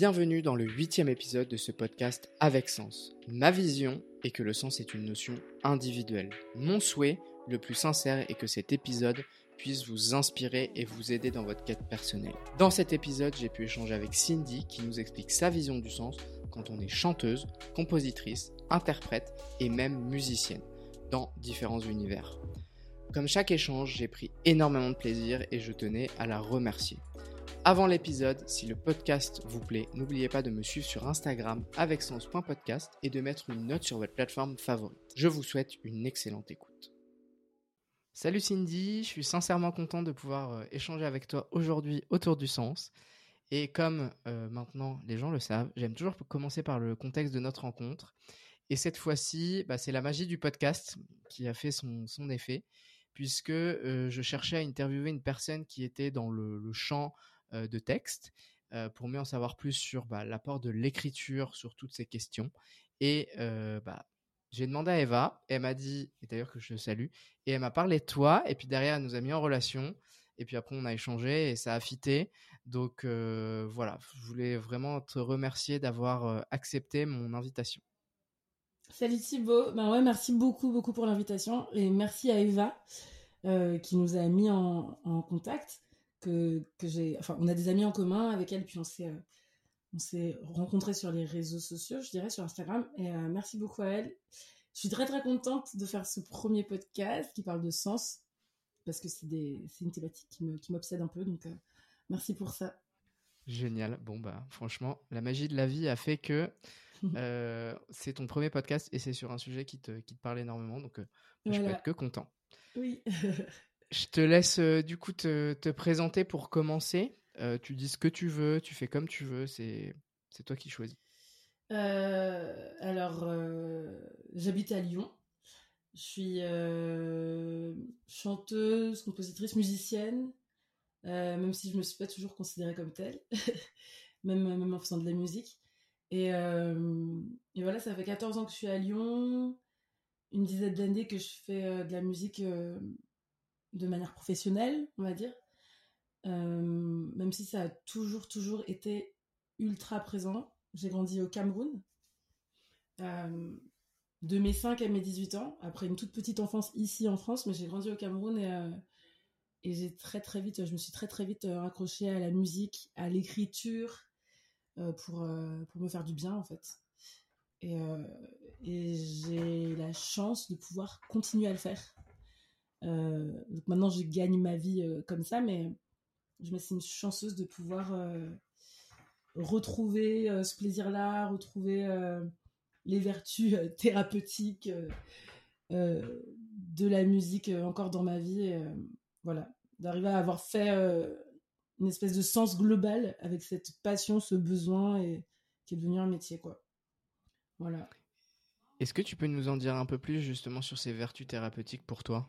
Bienvenue dans le huitième épisode de ce podcast Avec Sens. Ma vision est que le sens est une notion individuelle. Mon souhait, le plus sincère, est que cet épisode puisse vous inspirer et vous aider dans votre quête personnelle. Dans cet épisode, j'ai pu échanger avec Cindy qui nous explique sa vision du sens quand on est chanteuse, compositrice, interprète et même musicienne dans différents univers. Comme chaque échange, j'ai pris énormément de plaisir et je tenais à la remercier. Avant l'épisode, si le podcast vous plaît, n'oubliez pas de me suivre sur Instagram avec sens.podcast et de mettre une note sur votre plateforme favorite. Je vous souhaite une excellente écoute. Salut Cindy, je suis sincèrement content de pouvoir euh, échanger avec toi aujourd'hui autour du sens. Et comme euh, maintenant les gens le savent, j'aime toujours commencer par le contexte de notre rencontre. Et cette fois-ci, bah, c'est la magie du podcast qui a fait son, effet, puisque euh, je cherchais à interviewer une personne qui était dans le, champ de texte pour mieux en savoir plus sur bah, l'apport de l'écriture sur toutes ces questions. Et bah, j'ai demandé à Eva, elle m'a dit, et d'ailleurs que je salue, et elle m'a parlé de toi, et puis derrière, elle nous a mis en relation, et puis après, on a échangé, et ça a fité. Donc voilà, je voulais vraiment te remercier d'avoir accepté mon invitation. Salut Thibaut, ben ouais, merci beaucoup, beaucoup pour l'invitation, et merci à Eva qui nous a mis en contact que, que j'ai. Enfin, on a des amis en commun avec elle, puis on s'est, euh, on s'est rencontrés sur les réseaux sociaux, je dirais, sur Instagram. Et euh, merci beaucoup à elle. Je suis très très contente de faire ce premier podcast qui parle de sens, parce que c'est, des, c'est une thématique qui, me, qui m'obsède un peu. Donc, euh, merci pour ça. Génial. Bon, bah, franchement, la magie de la vie a fait que c'est ton premier podcast et c'est sur un sujet qui te, qui te parle énormément. Donc, je peux être que content. Oui. Je te laisse euh, du coup te, te, présenter pour commencer. Euh, tu dis ce que tu veux, tu fais comme tu veux, c'est toi qui choisis. Euh, alors, j'habite à Lyon. Je suis chanteuse, compositrice, musicienne, même si je ne me suis pas toujours considérée comme telle, même, même en faisant de la musique. Et, et, voilà, ça fait 14 ans que je suis à Lyon, une dizaine d'années que je fais de la musique de manière professionnelle, on va dire. Euh, même si ça a toujours, toujours été ultra présent. J'ai grandi au Cameroun. Euh, de mes 5 à mes 18 ans, après une toute petite enfance ici en France, mais j'ai grandi au Cameroun et, euh, j'ai très très vite, je me suis très très vite raccrochée à la musique, à l'écriture, pour, pour me faire du bien en fait. Et j'ai la chance de pouvoir continuer à le faire. Euh, donc maintenant, je gagne ma vie euh, comme ça, mais je me suis chanceuse de pouvoir euh, retrouver ce plaisir-là, retrouver les vertus thérapeutiques de la musique encore dans ma vie. voilà, d'arriver à avoir fait une espèce de sens global avec cette passion, ce besoin et qui est devenu un métier, quoi. Voilà. Est-ce que tu peux nous en dire un peu plus justement sur ces vertus thérapeutiques pour toi?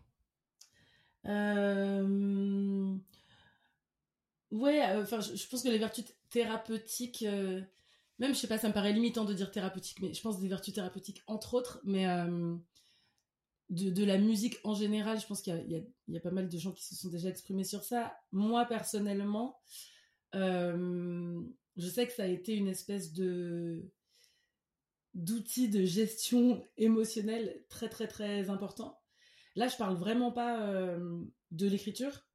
Ouais, euh, enfin, je, pense que les vertus thérapeutiques, euh, même, je sais pas, ça me paraît limitant de dire thérapeutique, mais je pense des vertus thérapeutiques, entre autres, mais de, la musique en général, je pense qu'il y, a, pas mal de gens qui se sont déjà exprimés sur ça. Moi, personnellement, je sais que ça a été une espèce de d'outil de gestion émotionnelle très très très important Là, je parle vraiment pas euh, de l'écriture.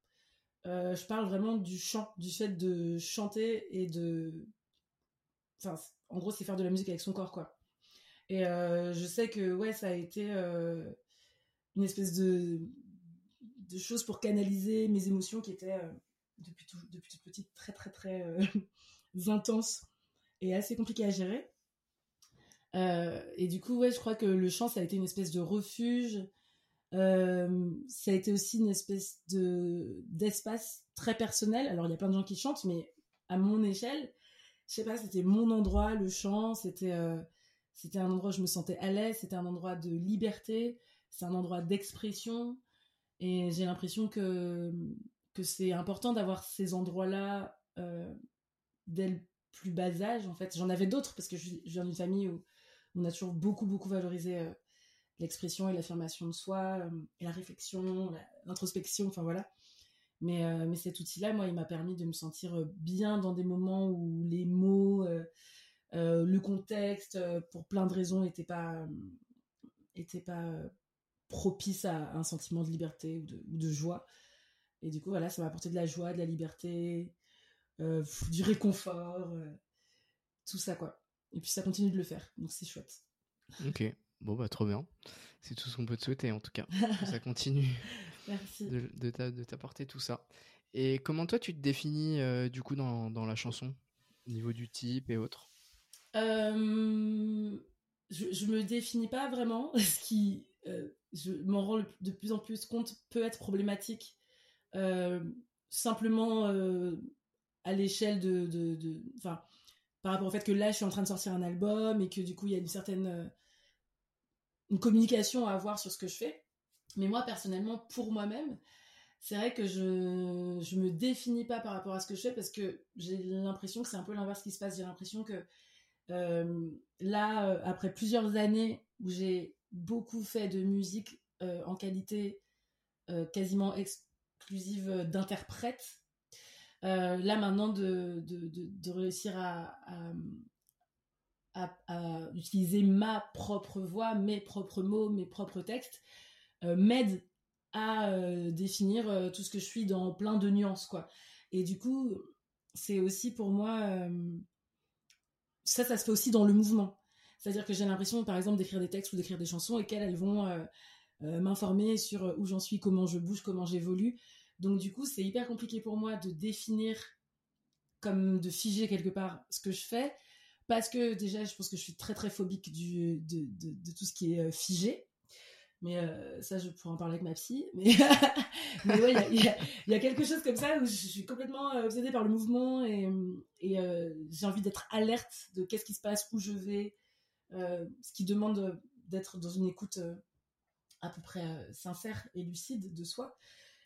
Euh, je parle vraiment du chant, du fait de chanter et de. Enfin, en gros, c'est faire de la musique avec son corps, quoi. Et euh, je sais que, ouais, ça a été une espèce de, de chose pour canaliser mes émotions qui étaient, depuis, depuis toute petite, très, très, très intenses et assez compliquées à gérer. et du coup, ouais, je crois que le chant, ça a été une espèce de refuge euh, ça a été aussi une espèce de d'espace très personnel. Alors il y a plein de gens qui chantent, mais à mon échelle, je sais pas, c'était mon endroit, le chant, c'était euh, c'était un endroit où je me sentais à l'aise, c'était un endroit de liberté, c'est un endroit d'expression, et j'ai l'impression que que c'est important d'avoir ces endroits-là euh, dès le plus bas âge. En fait, j'en avais d'autres parce que je, viens d'une famille où on a toujours beaucoup beaucoup valorisé l'expression et l'affirmation de soi, euh, et la réflexion, l'introspection, enfin voilà. Mais, euh, mais cet outil-là, moi, il m'a permis de me sentir euh, bien dans des moments où les mots le contexte, pour plein de raisons, n'était pas, pas propice à un sentiment de liberté ou de, joie. Et du coup, voilà, ça m'a apporté de la joie, de la liberté, du réconfort, tout ça, quoi. Et puis ça continue de le faire, donc c'est chouette. Ok, bon bah trop bien. C'est tout ce qu'on peut te souhaiter en tout cas. ça continue Merci. de, t'apporter tout ça. Et comment toi tu te définis euh, du coup dans, dans, la chanson, au niveau du type et autres? Euh, je, je me définis pas vraiment, ce qui, euh, je m'en rends de plus en plus compte, peut être problématique. simplement à l'échelle de, de, enfin, par rapport au fait que là, je suis en train de sortir un album et que du coup, il y a une certaine une communication à avoir sur ce que je fais. Mais moi, personnellement, pour moi-même, c'est vrai que je ne me définis pas par rapport à ce que je fais parce que j'ai l'impression que c'est un peu l'inverse qui se passe. J'ai l'impression que euh, là, euh, après plusieurs années où j'ai beaucoup fait de musique en qualité quasiment exclusive d'interprète, euh, là maintenant de, de, réussir à, à, utiliser ma propre voix, mes propres mots, mes propres textes, euh, m'aide à euh, définir tout ce que je suis dans plein de nuances. quoi. Et du coup, c'est aussi pour moi, ça, ça se fait aussi dans le mouvement. C'est-à-dire que j'ai l'impression, par exemple, d'écrire des textes ou d'écrire des chansons et qu'elles, elles vont m'informer sur où j'en suis, comment je bouge, comment j'évolue. Donc du coup, c'est hyper compliqué pour moi de définir comme de figer quelque part ce que je fais parce que déjà, je pense que je suis très très phobique de, tout ce qui est euh, figé. Mais euh, ça, je pourrais en parler avec ma psy. Mais, mais il y, a, quelque chose comme ça où je suis complètement euh, obsédée par le mouvement et, j'ai envie d'être alerte de qu'est-ce qui se passe, où je vais, ce qui demande d'être dans une écoute à peu près sincère et lucide de soi.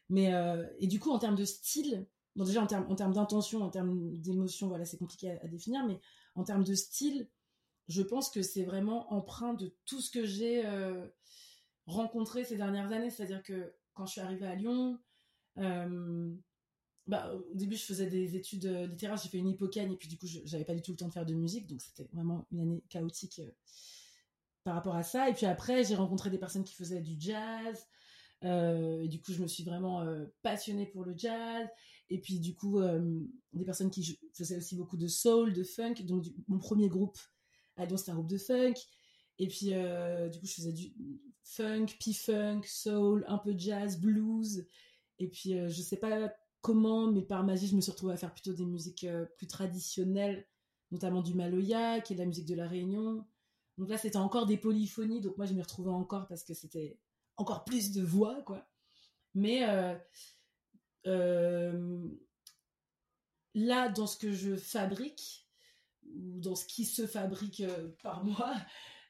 Mais, et du coup, en termes de style, bon, déjà en termes, en termes d'intention, en termes d'émotion, voilà, c'est compliqué à, définir, mais en termes de style, je pense que c'est vraiment empreint de tout ce que j'ai euh, rencontré ces dernières années. C'est-à-dire que quand je suis arrivée à Lyon, euh, bah, au début, je faisais des études littéraires, j'ai fait une hypocagne, et puis du coup, j'avais pas du tout le temps de faire de musique, donc c'était vraiment une année chaotique par rapport à ça. Et puis après, j'ai rencontré des personnes qui faisaient du jazz, euh, du coup, je me suis vraiment euh, passionnée pour le jazz. Et puis, du coup, euh, des personnes qui faisaient aussi beaucoup de soul, de funk. Donc, mon premier groupe à Lyon, c'était un groupe de funk. Et puis, du coup, je faisais du funk, p-funk, soul, un peu jazz, blues. Et puis, je sais pas comment, mais par magie, je me suis retrouvée à faire plutôt des musiques plus traditionnelles, notamment du Maloya, qui est la musique de la Réunion. Donc là, c'était encore des polyphonies. Donc moi, je m'y retrouvais encore parce que c'était encore plus de voix, quoi. Mais euh, euh, là, dans ce que je fabrique, ou dans ce qui se fabrique euh, par moi,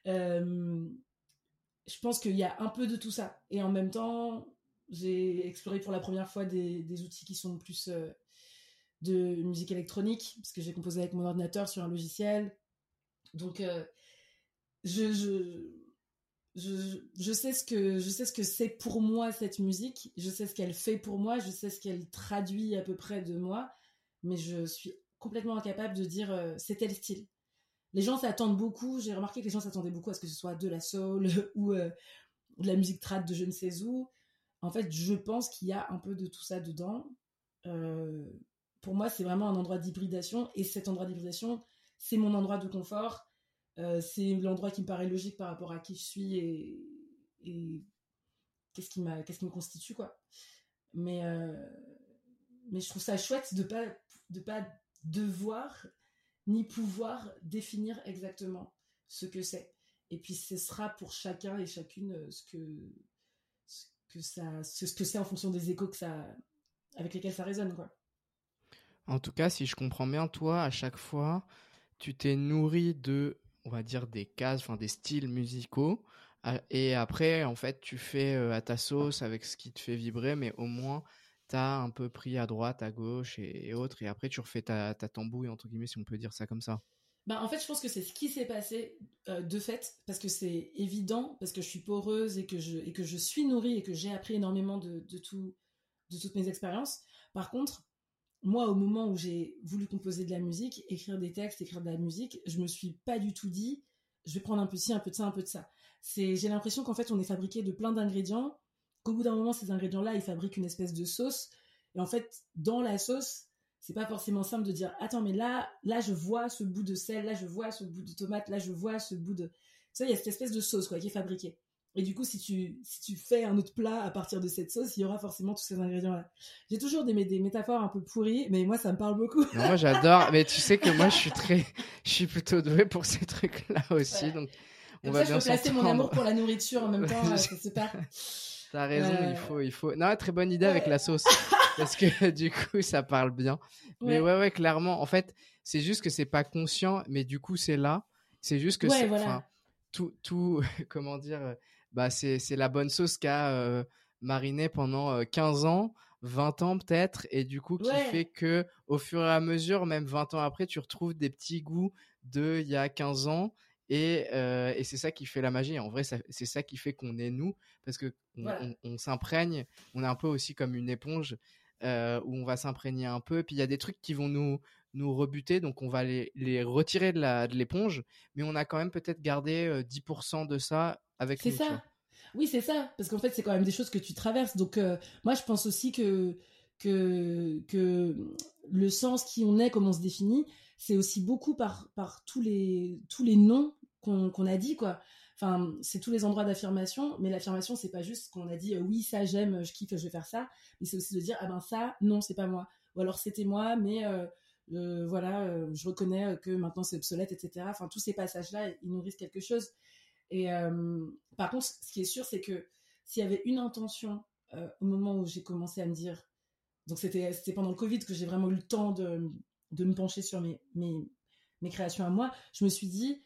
je pense qu'il y a un peu de tout ça. Et en même temps, j'ai exploré pour la première fois des, outils qui sont plus de musique électronique, parce que j'ai composé avec mon ordinateur sur un logiciel. Donc, je, sais ce que je sais ce que c'est pour moi cette musique, je sais ce qu'elle fait pour moi, je sais ce qu'elle traduit à peu près de moi, mais je suis complètement incapable de dire euh, c'est tel style. Les gens s'attendent beaucoup, j'ai remarqué que les gens s'attendaient beaucoup à ce que ce soit de la soul ou euh, de la musique trad de je ne sais où. En fait, je pense qu'il y a un peu de tout ça dedans. Euh, pour moi, c'est vraiment un endroit d'hybridation et cet endroit d'hybridation, c'est mon endroit de confort euh, c'est l'endroit qui me paraît logique par rapport à qui je suis et, qu'est-ce qui, qui me constitue, quoi. Mais, euh, mais je trouve ça chouette de pas, de pas devoir ni pouvoir définir exactement ce que c'est. Et puis ce sera pour chacun et chacune euh, ce que, ce que ça, ce que c'est en fonction des échos que ça, avec lesquels ça résonne, quoi. En tout cas, si je comprends bien, toi, à chaque fois, tu t'es nourri de on va dire, des cases, enfin des styles musicaux. Et après, en fait, tu fais euh, à ta sauce avec ce qui te fait vibrer, mais au moins, tu as un peu pris à droite, à gauche et, autres. Et après, tu refais ta, ta tambouille, entre guillemets, si on peut dire ça comme ça. Bah, en fait, je pense que c'est ce qui s'est passé euh, de fait, parce que c'est évident, parce que je suis poreuse et que je, et que je suis nourrie et que j'ai appris énormément de, de, tout, de toutes mes expériences. Par contre, moi, au moment où j'ai voulu composer de la musique, écrire des textes, écrire de la musique, je me suis pas du tout dit, je vais prendre un peu de ci, un peu de ça, un peu de ça. C'est, j'ai l'impression qu'en fait, on est fabriqué de plein d'ingrédients, qu'au bout d'un moment, ces ingrédients-là, ils fabriquent une espèce de sauce. Et en fait, dans la sauce, c'est pas forcément simple de dire, attends, mais là, là, je vois ce bout de sel, là, je vois ce bout de tomate, là, je vois ce bout de, sais, il y a cette espèce de sauce, quoi, qui est fabriquée. Et du coup, si tu, si tu fais un autre plat à partir de cette sauce, il y aura forcément tous ces ingrédients-là. J'ai toujours des, des métaphores un peu pourries, mais moi, ça me parle beaucoup. moi, j'adore. Mais tu sais que moi, je suis très, je suis plutôt douée pour ces trucs-là aussi. Donc, on va ça, bien je peux placer mon amour pour la nourriture en même temps. c'est pas. T'as raison, il faut, il faut. Non, très bonne idée avec la sauce, parce que du coup, ça parle bien. Mais ouais, ouais, clairement. En fait, c'est juste que c'est pas conscient, mais du coup, c'est là. C'est juste que c'est, voilà. tout, tout, comment dire bah, c'est la bonne sauce qu'a mariné pendant 15 ans, 20 ans peut-être, et du coup qui fait que au fur et à mesure, même 20 ans après, tu retrouves des petits goûts de il y a 15 ans. Et, et c'est ça qui fait la magie. En vrai, c'est ça qui fait qu'on est nous, parce que on, s'imprègne. On est un peu aussi comme une éponge où on va s'imprégner un peu. Puis il y a des trucs qui vont nous nous rebuter, donc on va les, les retirer de l'éponge, mais on a quand même peut-être gardé 10% de ça c'est ça. Oui, c'est ça. Parce qu'en fait, c'est quand même des choses que tu traverses. Donc, euh, moi, je pense aussi que, que, que le sens qui on est, comme on se définit, c'est aussi beaucoup par, par tous, les, tous les noms qu'on a dit, quoi. Enfin, c'est tous les endroits d'affirmation, mais l'affirmation, c'est pas juste qu'on a dit euh, oui, ça j'aime, je kiffe, je vais faire ça, mais c'est aussi de dire ah ben ça, non, c'est pas moi. Ou alors c'était moi, mais euh, voilà, je reconnais que maintenant c'est obsolète, etc. Enfin, tous ces passages-là, ils nourrissent quelque chose. Et euh, par contre, ce qui est sûr, c'est que s'il y avait une intention euh, au moment où j'ai commencé à me dire, donc c'était pendant le Covid que j'ai vraiment eu le temps de, de me pencher sur mes, mes, mes, créations à moi, je me suis dit,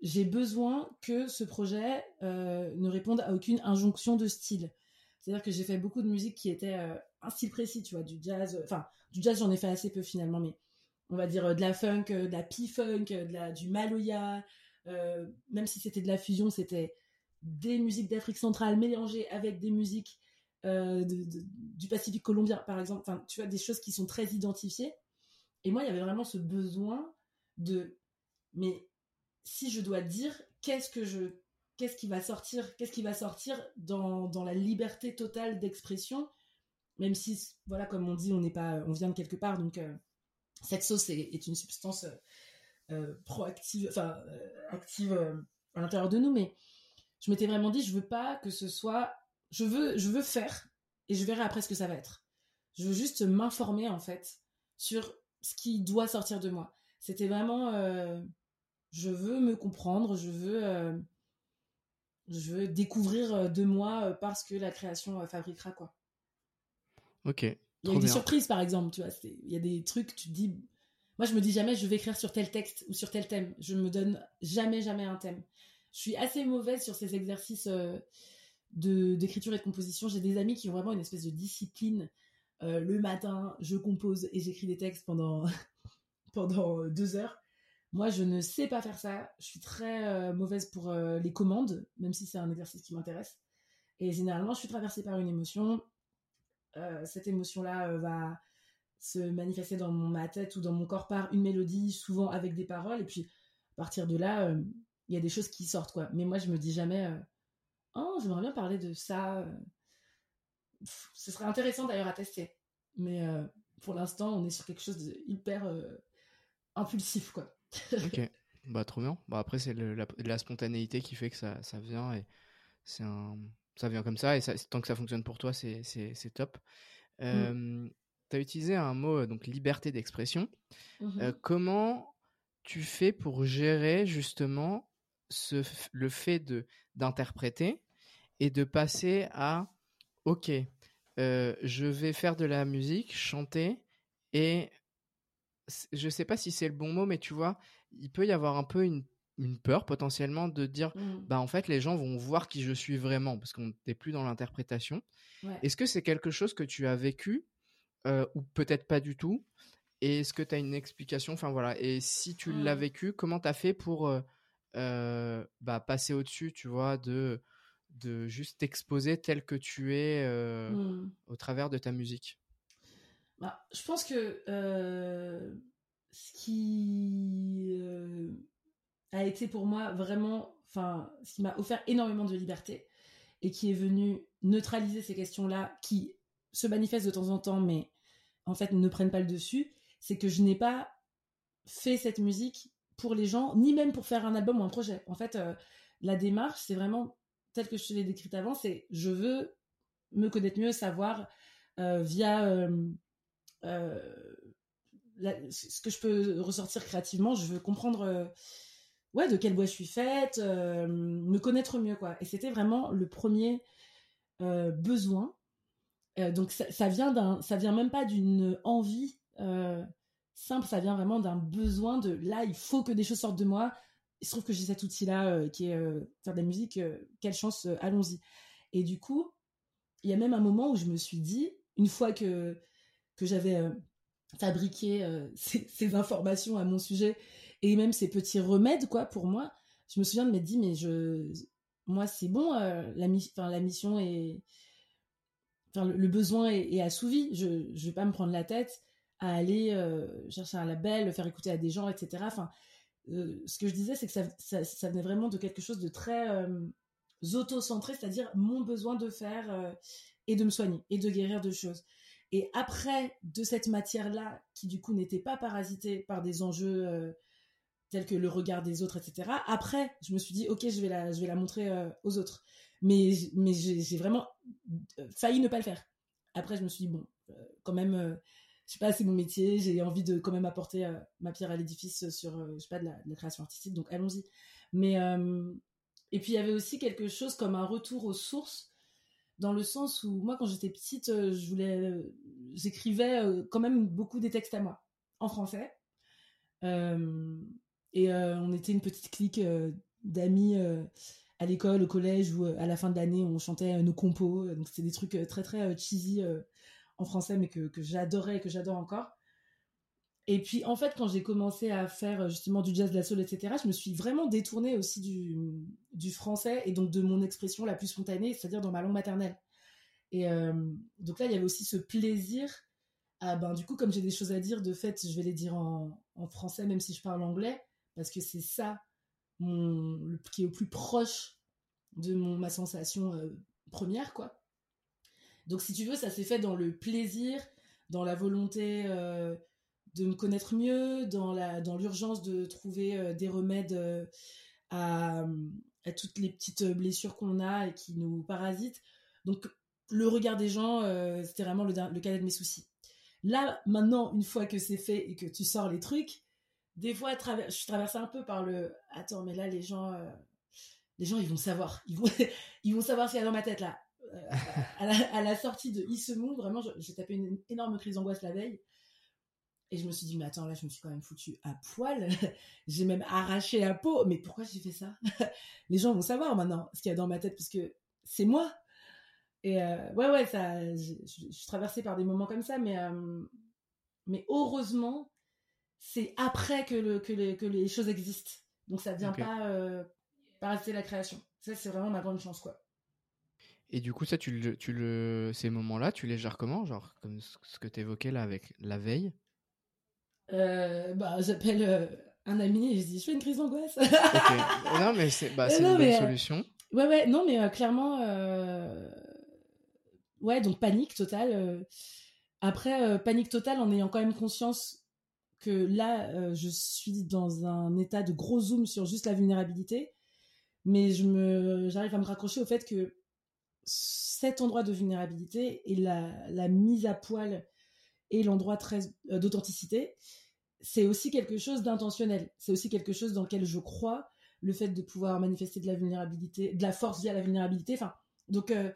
j'ai besoin que ce projet euh, ne réponde à aucune injonction de style. C'est-à-dire que j'ai fait beaucoup de musique qui était un style précis, tu vois, du jazz. Enfin, du jazz, j'en ai fait assez peu finalement, mais on va dire de la funk, de la p-funk, de la, du maloya, euh, même si c'était de la fusion, c'était des musiques d'Afrique centrale mélangées avec des musiques euh, du Pacifique colombien, par exemple. Enfin, tu vois, des choses qui sont très identifiées. Et moi, il y avait vraiment ce besoin de, mais si je dois dire, qu'est-ce que je, qu'est-ce qui va sortir, qu'est-ce qui va sortir dans, dans la liberté totale d'expression, même si, voilà, comme on dit, on n'est pas, on vient de quelque part, donc euh, cette sauce est, une substance euh, proactive, enfin euh, active euh, à l'intérieur de nous, mais je m'étais vraiment dit, je veux pas que ce soit, je veux, je veux faire et je verrai après ce que ça va être. Je veux juste m'informer en fait sur ce qui doit sortir de moi. C'était vraiment, je veux me comprendre, je veux, je veux découvrir de moi parce que la création fabriquera quoi. Ok. Il y a eu des surprises par exemple, tu vois. Il y a des trucs, tu te dis, moi, je me dis jamais je vais écrire sur tel texte ou sur tel thème. Je me donne jamais, jamais un thème. Je suis assez mauvaise sur ces exercices euh, d'écriture et de composition. J'ai des amis qui ont vraiment une espèce de discipline. Euh, le matin, je compose et j'écris des textes pendant, pendant deux heures. Moi, je ne sais pas faire ça. Je suis très euh, mauvaise pour les commandes, même si c'est un exercice qui m'intéresse. Et généralement, je suis traversée par une émotion. Cette émotion-là va se manifester dans ma tête ou dans mon corps par une mélodie, souvent avec des paroles. Et puis, à partir de là, euh, il y a des choses qui sortent, quoi. Mais moi, je me dis jamais, euh, oh, j'aimerais bien parler de ça. Euh. Ce serait intéressant d'ailleurs à tester. Mais pour l'instant, on est sur quelque chose de hyper impulsif, quoi. ok, bah trop bien. Bah, après, c'est la, la, spontanéité qui fait que ça, ça vient et c'est un... ça vient comme ça. Et ça, tant que ça fonctionne pour toi, c'est top. Mm tu as utilisé un mot, donc liberté d'expression. Mmh comment tu fais pour gérer justement ce, le fait d'interpréter et de passer à ok, je vais faire de la musique, chanter et je sais pas si c'est le bon mot, mais tu vois, il peut y avoir un peu une, une peur potentiellement de dire mmh. bah en fait les gens vont voir qui je suis vraiment parce qu'on n'est plus dans l'interprétation. Est-ce que c'est quelque chose que tu as vécu euh, ou peut-être pas du tout? Et est-ce que tu as une explication? Enfin voilà. Et si tu l'as mmh. vécu, comment tu as fait pour euh, euh, bah, passer au-dessus, tu vois, de, de juste t'exposer tel que tu es mmh. au travers de ta musique? Bah, Je pense que ce qui a été pour moi vraiment, enfin, ce qui m'a offert énormément de liberté et qui est venu neutraliser ces questions-là qui se manifestent de temps en temps, mais en fait ne prennent pas le dessus, c'est que je n'ai pas fait cette musique pour les gens, ni même pour faire un album ou un projet. En fait, euh, la démarche, c'est vraiment telle que je te l'ai décrite avant, c'est je veux me connaître mieux, savoir euh, via euh, ce que je peux ressortir créativement, je veux comprendre ouais, de quelle bois je suis faite, me connaître mieux. quoi. Et c'était vraiment le premier besoin. donc ça, vient d'un, ça vient même pas d'une envie simple, ça vient vraiment d'un besoin de là, il faut que des choses sortent de moi. Il se trouve que j'ai cet outil-là euh, qui est euh, faire de la musique, euh, quelle chance, allons-y. Et du coup, il y a même un moment où je me suis dit, une fois que, que j'avais fabriqué ces, informations à mon sujet et même ces petits remèdes, quoi, pour moi, je me souviens de m'être dit, mais je, moi, c'est bon, la, la mission est. Enfin, le, besoin est, assouvi. Je ne vais pas me prendre la tête à aller euh, chercher un label, faire écouter à des gens, etc. Enfin, euh, ce que je disais, c'est que ça, ça, venait vraiment de quelque chose de très euh, auto-centré, c'est-à-dire mon besoin de faire et de me soigner et de guérir de choses. Et après, de cette matière-là, qui du coup n'était pas parasitée par des enjeux tels que le regard des autres, etc. Après, je me suis dit, ok, je vais la, je vais la montrer aux autres. Mais, mais j'ai vraiment failli ne pas le faire. Après, je me suis dit, bon, quand même, je sais pas, c'est mon métier, j'ai envie de quand même apporter euh, ma pierre à l'édifice sur, euh, je sais pas, de la, création artistique, donc allons-y. Mais, euh, et puis il y avait aussi quelque chose comme un retour aux sources, dans le sens où moi, quand j'étais petite, je voulais, j'écrivais quand même beaucoup des textes à moi, en français. Et on était une petite clique d'amis à l'école, au collège, où à la fin de l'année, on chantait nos compos. Donc c'était des trucs très très cheesy en français, mais que, j'adorais et que j'adore encore. Et puis, en fait, quand j'ai commencé à faire justement du jazz, de la soul, etc., je me suis vraiment détournée aussi du, français et donc de mon expression la plus spontanée, c'est-à-dire dans ma langue maternelle. Et euh, donc là, il y avait aussi ce plaisir. À, ben, du coup, comme j'ai des choses à dire, de fait, je vais les dire en, français, même si je parle anglais, parce que c'est ça qui est au plus proche de mon, ma sensation euh, première, quoi. Donc, si tu veux, ça s'est fait dans le plaisir, dans la volonté euh, de me connaître mieux, dans la dans l'urgence de trouver euh, des remèdes à, à, toutes les petites blessures qu'on a et qui nous parasitent. Donc, le regard des gens, c'était vraiment le, le cadet de mes soucis. Là, maintenant, une fois que c'est fait et que tu sors les trucs, des fois, je suis traversée un peu par le attends, mais là, les gens, les gens, ils vont savoir, ils vont, ils vont savoir ce qu'il y a dans ma tête là à, la, sortie de Issemou, vraiment, j'ai tapé une énorme crise d'angoisse la veille. Et je me suis dit, mais attends, là, je me suis quand même foutu à poil. j'ai même arraché la peau. Mais pourquoi j'ai fait ça? Les gens vont savoir maintenant ce qu'il y a dans ma tête, puisque c'est moi. Et euh, ouais, ouais, ça, je, suis traversée par des moments comme ça, mais, euh, mais heureusement, c'est après que, le, que, les, que les choses existent. Donc ça vient pas euh, rester la création. Ça, c'est vraiment ma grande chance, quoi. Et du coup, ça, tu le, tu le, ces moments-là, tu les gères comment Genre, comme ce que tu évoquais là avec la veille? Euh, bah, J'appelle euh, un ami et je dis Je fais une crise d'angoisse. Non, mais c'est bah, une bonne euh, solution. Ouais, ouais, non, mais clairement, ouais, donc panique totale. Après, panique totale en ayant quand même conscience que là, je suis dans un état de gros zoom sur juste la vulnérabilité. Mais je me, j'arrive à me raccrocher au fait que cet endroit de vulnérabilité et la, mise à poil et l'endroit très euh, d'authenticité, c'est aussi quelque chose d'intentionnel. C'est aussi quelque chose dans lequel je crois, le fait de pouvoir manifester de la vulnérabilité, de la force via la vulnérabilité. Enfin, donc, euh,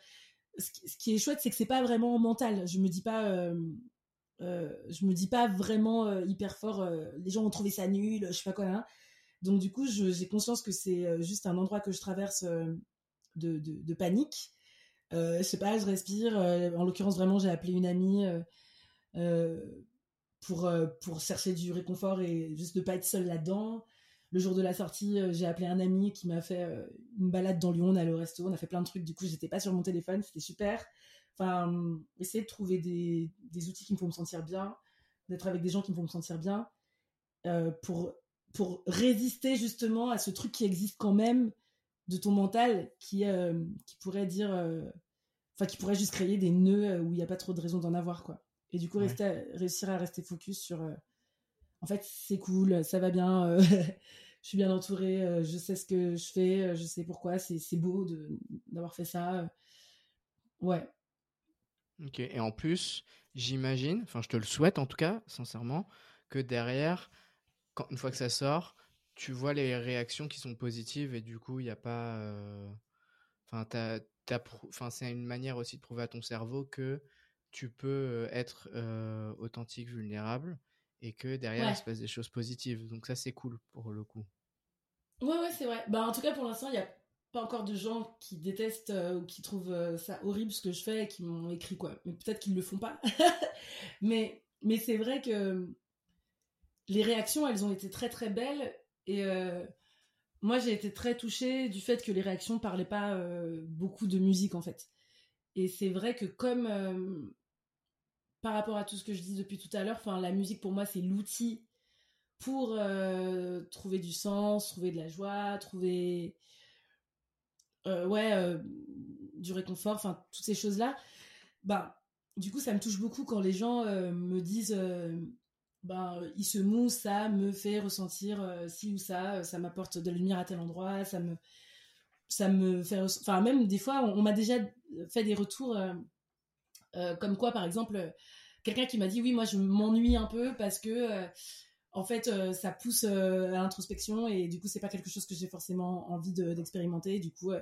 ce, qui est chouette, c'est que c'est pas vraiment mental. Je me dis pas, euh, je me dis pas vraiment hyper fort. les gens ont trouvé ça nul, je sais pas quoi. Hein. Donc, du coup, j'ai conscience que c'est juste un endroit que je traverse de, panique euh, je sais pas, je respire. Euh, en l'occurrence, vraiment, j'ai appelé une amie euh, pour, pour chercher du réconfort et juste de pas être seule là-dedans. Le jour de la sortie, j'ai appelé un ami qui m'a fait une balade dans Lyon, on est allé au resto, on a fait plein de trucs. Du coup, j'étais pas sur mon téléphone, c'était super. Enfin, essayer de trouver des, des, outils qui me font me sentir bien, d'être avec des gens qui me font me sentir bien, euh, pour, pour résister justement à ce truc qui existe quand même de ton mental, qui, euh, qui pourrait dire, euh, enfin, qui pourrait juste créer des nœuds où il n'y a pas trop de raison d'en avoir, quoi. Et du coup, rester réussir à rester focus sur, en fait, c'est cool, ça va bien, je suis bien entourée, je sais ce que je fais, je sais pourquoi, c'est beau d'avoir fait ça. Ouais, Ok, et en plus, j'imagine, enfin je te le souhaite en tout cas, sincèrement, que derrière, quand, une fois que ça sort, tu vois les réactions qui sont positives et du coup, il n'y a pas... Euh, enfin, enfin, c'est une manière aussi de prouver à ton cerveau que tu peux euh, être euh, authentique, vulnérable et que derrière, il se passe des choses positives. Donc ça, c'est cool pour le coup. Ouais, ouais, c'est vrai. Bah, en tout cas, pour l'instant, il y a pas encore de gens qui détestent euh, ou qui trouvent euh, ça horrible ce que je fais et qui m'ont écrit quoi. Mais peut-être qu'ils le font pas. mais mais c'est vrai que les réactions, elles ont été très très belles et euh, moi j'ai été très touchée du fait que les réactions parlaient pas beaucoup de musique en fait. Et c'est vrai que comme par rapport à tout ce que je dis depuis tout à l'heure, la musique pour moi c'est l'outil pour trouver du sens, trouver de la joie, trouver ouais, euh, du réconfort, enfin, toutes ces choses-là, bah, du coup, ça me touche beaucoup quand les gens euh, me disent, ben, il se mousse, ça me fait ressentir ci ou ça, ça m'apporte de la lumière à tel endroit, ça me, ça me fait, enfin, même des fois, on, m'a déjà fait des retours, comme quoi, par exemple, quelqu'un qui m'a dit, oui, moi, je m'ennuie un peu parce que en fait, euh, ça pousse euh, à l'introspection et du coup, c'est pas quelque chose que j'ai forcément envie d'expérimenter. du coup, euh,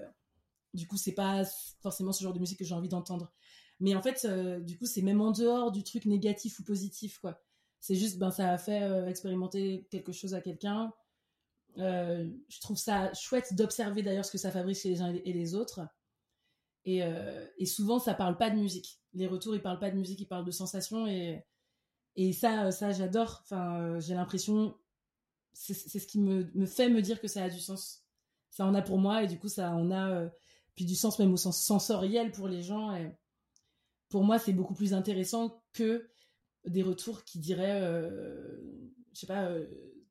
du coup, c'est pas forcément ce genre de musique que j'ai envie d'entendre. Mais en fait, du coup, c'est même en dehors du truc négatif ou positif, quoi. C'est juste, ben, ça a fait expérimenter quelque chose à quelqu'un. je trouve ça chouette d'observer d'ailleurs ce que ça fabrique chez les uns et les autres. Et, et, souvent, ça parle pas de musique. Les retours, ils parlent pas de musique, ils parlent de sensations et et ça, euh, ça j'adore. Enfin, euh, j'ai l'impression, c'est ce qui me, me, fait me dire que ça a du sens. Ça en a pour moi et du coup, ça en a euh, puis du sens même au sens sensoriel pour les gens. Pour moi, c'est beaucoup plus intéressant que des retours qui diraient, je sais pas,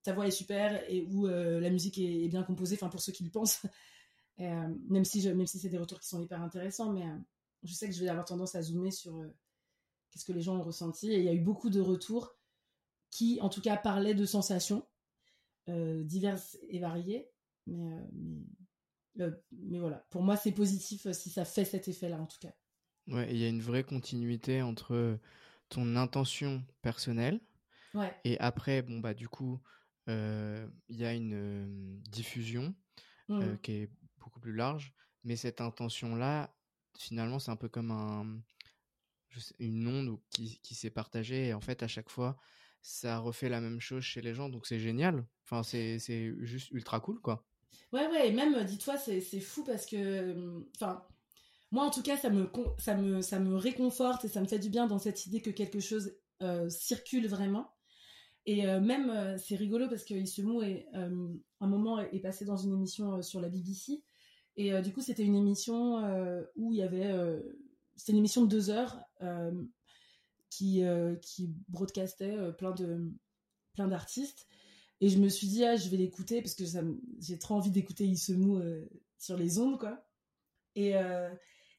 ta voix est super et où la musique est, bien composée. Enfin, pour ceux qui le pensent. même si, même si c'est des retours qui sont hyper intéressants, mais je sais que je vais avoir tendance à zoomer sur qu'est-ce que les gens ont ressenti. Et il y a eu beaucoup de retours qui, en tout cas, parlaient de sensations euh, diverses et variées. Mais, euh, euh, mais, voilà, pour moi, c'est positif si ça fait cet effet-là, en tout cas. Ouais, il y a une vraie continuité entre ton intention personnelle et après, bon, bah, du coup, il y a une diffusion mmh. qui est beaucoup plus large. Mais cette intention-là, finalement, c'est un peu comme un, une onde qui, s'est partagée et en fait à chaque fois ça refait la même chose chez les gens donc c'est génial. Enfin c'est juste ultra cool quoi. Ouais ouais et même dis-toi c'est fou parce que enfin moi en tout cas ça me ça me ça me réconforte et ça me fait du bien dans cette idée que quelque chose euh, circule vraiment. Et euh, même euh, c'est rigolo parce que Issemou est un moment est passé dans une émission sur la BBC et du coup c'était une émission où il y avait c'était une émission de deux heures euh, qui, euh, qui broadcastait euh, plein de plein d'artistes. Et je me suis dit, ah, je vais l'écouter parce que j'ai trop envie d'écouter Issemou sur les ondes, quoi. Et,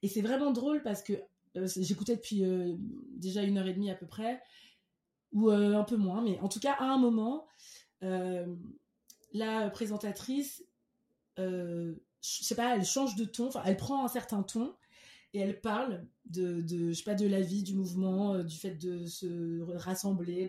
et c'est vraiment drôle parce que j'écoutais depuis déjà une heure et demie à peu près, ou un peu moins, mais en tout cas, à un moment, la présentatrice, je sais pas, elle change de ton, enfin, elle prend un certain ton, et elle parle de, je sais pas, de la vie, du mouvement, euh, du fait de se rassembler.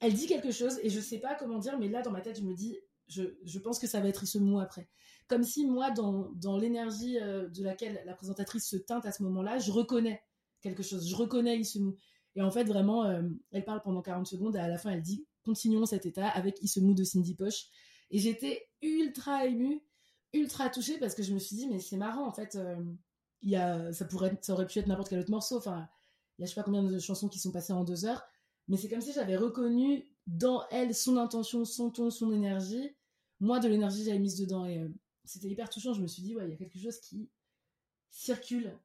Elle dit quelque chose et je sais pas comment dire, mais là dans ma tête je me dis, je, pense que ça va être ce mot après. Comme si moi dans, l'énergie euh, de laquelle la présentatrice se teinte à ce moment-là, je reconnais quelque chose, je reconnais mot Et en fait vraiment, euh, elle parle pendant 40 secondes et à la fin elle dit, continuons cet état avec mot de Cindy Poche. Et j'étais ultra émue, ultra touchée parce que je me suis dit, mais c'est marrant en fait y a, ça pourrait, ça aurait pu être n'importe quel autre morceau. Enfin, il y a je sais pas combien de chansons qui sont passées en deux heures, mais c'est comme si j'avais reconnu dans elle son intention, son ton, son énergie. Moi, de l'énergie, j'avais mise dedans et euh, c'était hyper touchant. Je me suis dit, ouais, il y a quelque chose qui circule.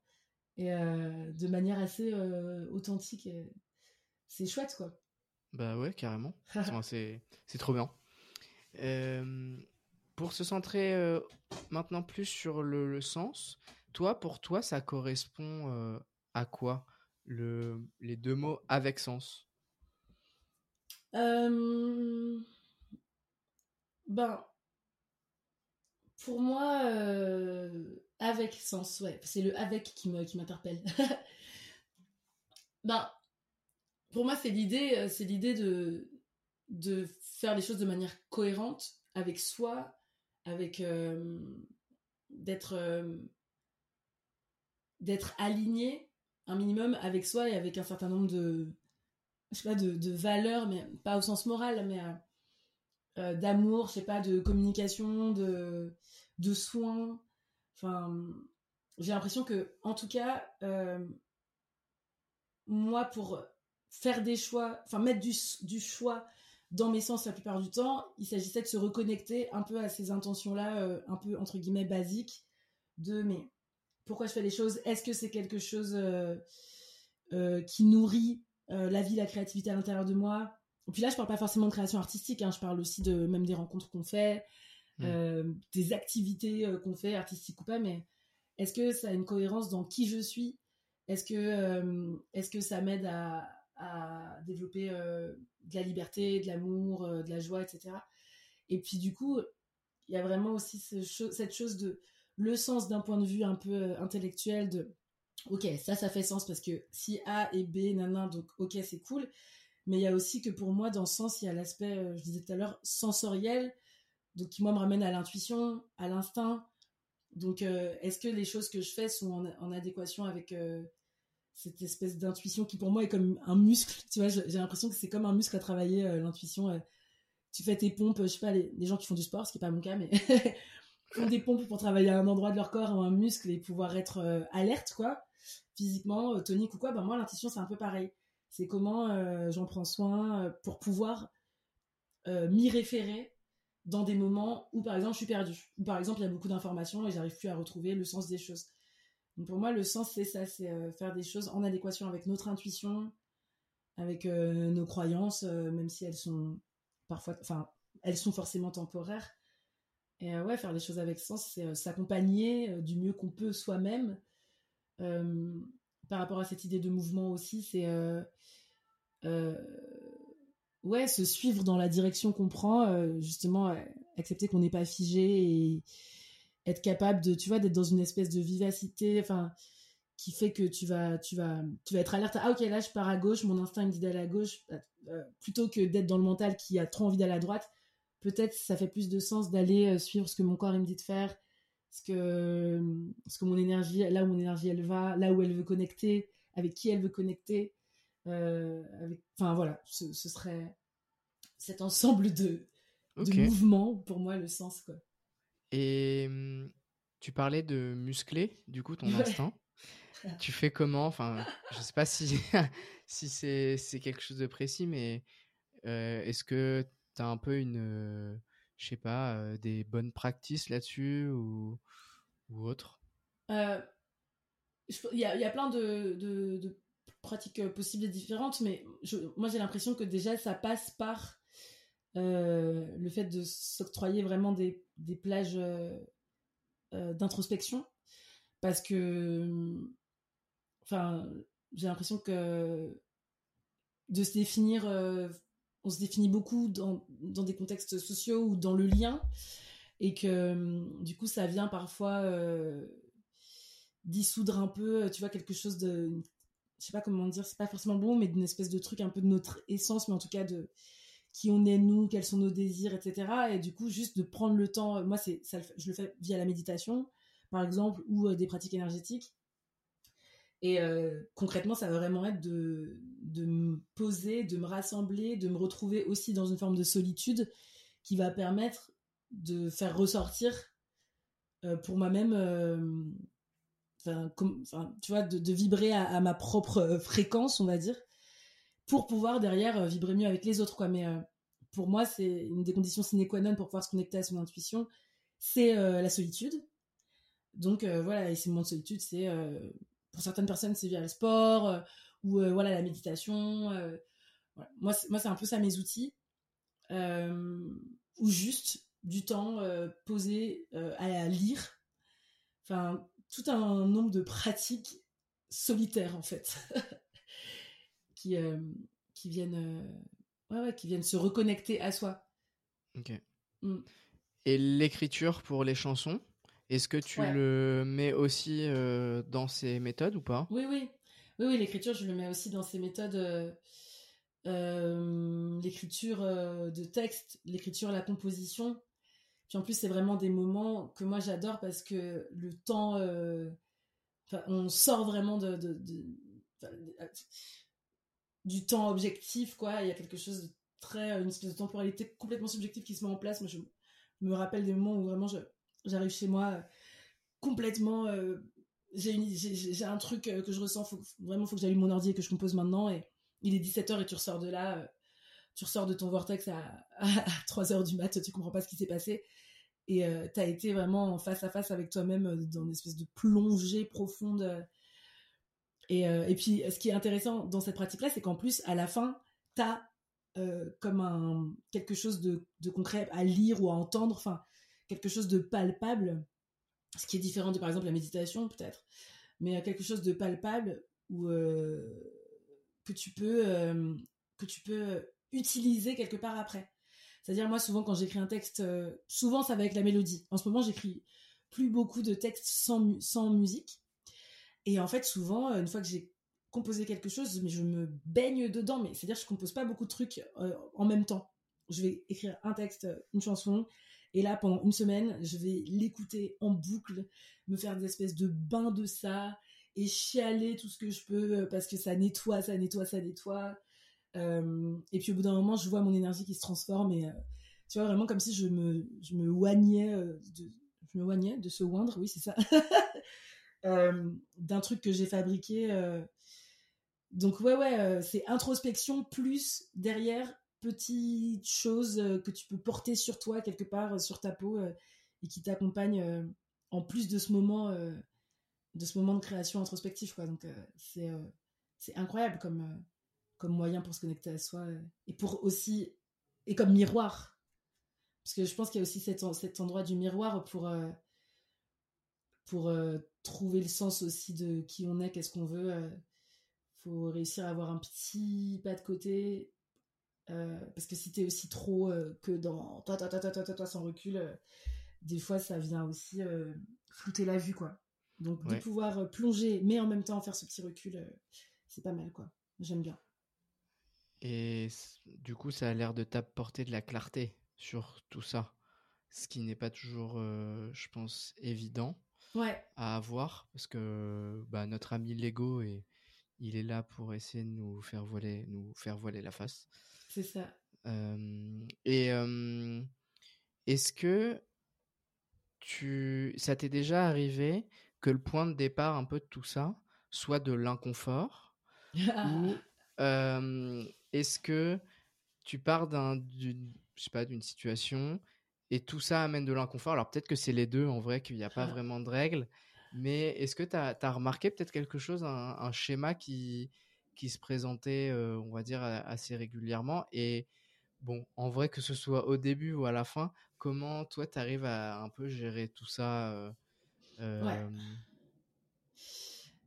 et de manière assez authentique. C'est chouette, quoi. Bah ouais, carrément. c'est trop bien. pour se centrer maintenant plus sur le, sens, toi, pour toi, ça correspond à quoi le, les deux mots avec sens Ben, pour moi, avec sens, ouais, c'est le avec qui m'interpelle. ben, pour moi, c'est l'idée, euh, c'est l'idée de, faire les choses de manière cohérente avec soi, avec euh, d'être euh, d'être aligné un minimum avec soi et avec un certain nombre de je sais pas de, valeurs mais pas au sens moral mais d'amour je sais pas de communication de de soins. Enfin j'ai l'impression que en tout cas moi pour faire des choix, enfin mettre du, du, choix dans mes sens la plupart du temps, il s'agissait de se reconnecter un peu à ces intentions-là, euh, un peu entre guillemets basiques, de mais pourquoi je fais les choses Est-ce que c'est quelque chose euh, euh, qui nourrit la vie, la créativité à l'intérieur de moi? Et puis là, je parle pas forcément de création artistique, hein, je parle aussi de même des rencontres qu'on fait, mmh. des activités qu'on fait, artistiques ou pas, mais est-ce que ça a une cohérence dans qui je suis? Est-ce que, est-ce que ça m'aide à, à développer euh, de la liberté, de l'amour, euh, de la joie, etc. Et puis du coup, il y a vraiment aussi cette chose de le sens d'un point de vue un peu euh, intellectuel de ok ça ça fait sens parce que si A et B nanan donc ok c'est cool. Mais il y a aussi que pour moi dans ce sens il y a l'aspect je disais tout à l'heure sensoriel donc qui moi me ramène à l'intuition à l'instinct. Donc est-ce que les choses que je fais sont en, adéquation avec cette espèce d'intuition qui pour moi est comme un muscle? Tu vois j'ai l'impression que c'est comme un muscle à travailler euh, l'intuition euh. tu fais tes pompes je sais pas les, gens qui font du sport ce qui est pas mon cas mais font des pompes pour travailler à un endroit de leur corps ou un muscle et pouvoir être euh, alerte quoi. Physiquement tonique ou quoi ben moi l'intuition c'est un peu pareil. C'est comment j'en prends soin pour pouvoir m'y référer dans des moments où par exemple je suis perdue. Ou par exemple il y a beaucoup d'informations et j'arrive plus à retrouver le sens des choses. Pour moi, le sens, c'est ça, c'est euh, faire des choses en adéquation avec notre intuition, avec euh, nos croyances, euh, même si elles sont parfois, enfin, elles sont forcément temporaires. Et ouais, faire les choses avec sens, c'est s'accompagner du mieux qu'on peut soi-même. par rapport à cette idée de mouvement aussi, c'est ouais, se suivre dans la direction qu'on prend, justement, accepter qu'on n'est pas figé et être capable de, tu vois, d'être dans une espèce de vivacité, enfin, qui fait que tu vas, tu vas, tu vas être alerte. ah ok, là je pars à gauche, mon instinct me dit d'aller à gauche, euh, euh, plutôt que d'être dans le mental qui a trop envie d'aller à droite. Peut-être ça fait plus de sens d'aller euh, suivre ce que mon corps il me dit de faire, ce que, ce que mon énergie, là où mon énergie elle va, là où elle veut connecter, avec qui elle veut connecter. avec, enfin voilà, ce, serait cet ensemble de, de mouvements pour moi le sens quoi. Et mmh, tu parlais de muscler, du coup, ton instinct. Tu fais comment? Enfin, je sais pas si, si c'est quelque chose de précis, mais est-ce que tu as un peu une, je sais pas, des bonnes pratiques là-dessus ou, ou autre? Il y, a, y, a, plein de, de, pratiques possibles et différentes, mais je, moi j'ai l'impression que déjà ça passe par le fait de s'octroyer vraiment des des plages euh, euh, d'introspection. Parce que enfin j'ai l'impression que de se définir euh, on se définit beaucoup dans, des contextes sociaux ou dans le lien et que du coup ça vient parfois dissoudre un peu tu vois quelque chose de je sais pas comment dire c'est pas forcément bon mais d'une espèce de truc un peu de notre essence mais en tout cas de qui on est nous, quels sont nos désirs, etc. Et du coup, juste de prendre le temps, moi, c'est, je le fais via la méditation, par exemple, ou euh, des pratiques énergétiques. Et euh, concrètement, ça va vraiment être de, me poser, de me rassembler, de me retrouver aussi dans une forme de solitude qui va permettre de faire ressortir euh, pour moi-même, enfin, tu vois, de, vibrer à, ma propre fréquence, on va dire pour pouvoir derrière euh, vibrer mieux avec les autres quoi. Mais euh, pour moi c'est une des conditions sine qua non pour pouvoir se connecter à son intuition c'est euh, la solitude. Donc voilà et ces moments de solitude c'est pour certaines personnes, c'est via le sport ou voilà la méditation. Moi, moi, c'est un peu ça mes outils. ou juste du temps posé à lire. Enfin, tout un nombre de pratiques solitaires en fait qui qui viennent qui viennent se reconnecter à soi. Ok. Mm. Et l'écriture pour les chansons, est-ce que tu le mets aussi euh, dans ces méthodes ou pas? Oui, oui. Oui, oui, l'écriture, je le mets aussi dans ces méthodes. Euh, euh, l'écriture de texte, l'écriture, la composition. Puis en plus, c'est vraiment des moments que moi j'adore parce que le temps. on sort vraiment de, du temps objectif, quoi. Il y a quelque chose de très. une espèce de temporalité complètement subjective qui se met en place. Moi, je me rappelle des moments où vraiment j'arrive chez moi euh, complètement. Euh, j'ai un truc euh, que je ressens, faut, vraiment, faut que j'allume mon ordi et que je compose maintenant. Et il est 17h et tu ressors de là, tu ressors de ton vortex à, 3h du mat, tu comprends pas ce qui s'est passé. Et tu as été vraiment face à face avec toi-même dans une espèce de plongée profonde. Et, et, puis, ce qui est intéressant dans cette pratique-là, c'est qu'en plus, à la fin, tu as comme un, quelque chose de, de, concret à lire ou à entendre. Enfin, quelque chose de palpable, ce qui est différent de par exemple la méditation peut-être, mais quelque chose de palpable où, euh, que tu peux euh, que tu peux utiliser quelque part après. C'est-à-dire moi souvent quand j'écris un texte, euh, souvent ça va avec la mélodie. En ce moment j'écris plus beaucoup de textes sans, sans musique. Et en fait souvent une fois que j'ai composé quelque chose, mais je me baigne dedans. Mais c'est-à-dire je compose pas beaucoup de trucs en même temps. Je vais écrire un texte, une chanson, et là, pendant une semaine, je vais l'écouter en boucle, me faire des espèces de bains de ça et chialer tout ce que je peux euh, parce que ça nettoie, ça nettoie, ça nettoie. Euh, et puis au bout d'un moment, je vois mon énergie qui se transforme et euh, tu vois vraiment comme si je me, je me oignais de, je me oignais de se oindre, oui c'est ça, d'un truc que j'ai fabriqué. Donc ouais ouais, c'est introspection plus derrière petites choses euh, que tu peux porter sur toi quelque part euh, sur ta peau euh, et qui t'accompagnent en plus de ce moment de ce moment de création introspective quoi. Donc c'est c'est incroyable comme comme moyen pour se connecter à soi et pour aussi et comme miroir. Parce que je pense qu'il y a aussi cet, endroit du miroir pour pour trouver le sens aussi de qui on est qu'est-ce qu'on veut faut réussir à avoir un petit pas de côté euh, parce que si t'es aussi trop euh, que dans toi, toi, toi, toi, toi, toi, sans recul, euh, des fois ça vient aussi flouter la vue, quoi. Donc de pouvoir plonger, mais en même temps faire ce petit recul, c'est pas mal, quoi. J'aime bien. Et du coup, ça a l'air de t'apporter de la clarté sur tout ça, ce qui n'est pas toujours, je pense, évident ouais. à avoir, parce que bah, notre ami Lego est il est là pour essayer de nous faire voiler, nous faire voiler la face. C'est ça. et est-ce que tu, ça t'est déjà arrivé que le point de départ un peu de tout ça soit de l'inconfort ou est-ce que tu pars d'un, je sais pas, d'une situation et tout ça amène de l'inconfort? Alors peut-être que c'est les deux en vrai, qu'il n'y a pas vraiment de règles. Mais est-ce que tu as, remarqué peut-être quelque chose, un schéma qui, qui se présentait, euh, on va dire, assez régulièrement. Et bon, en vrai, que ce soit au début ou à la fin, comment toi, tu arrives à un peu gérer tout ça euh, euh,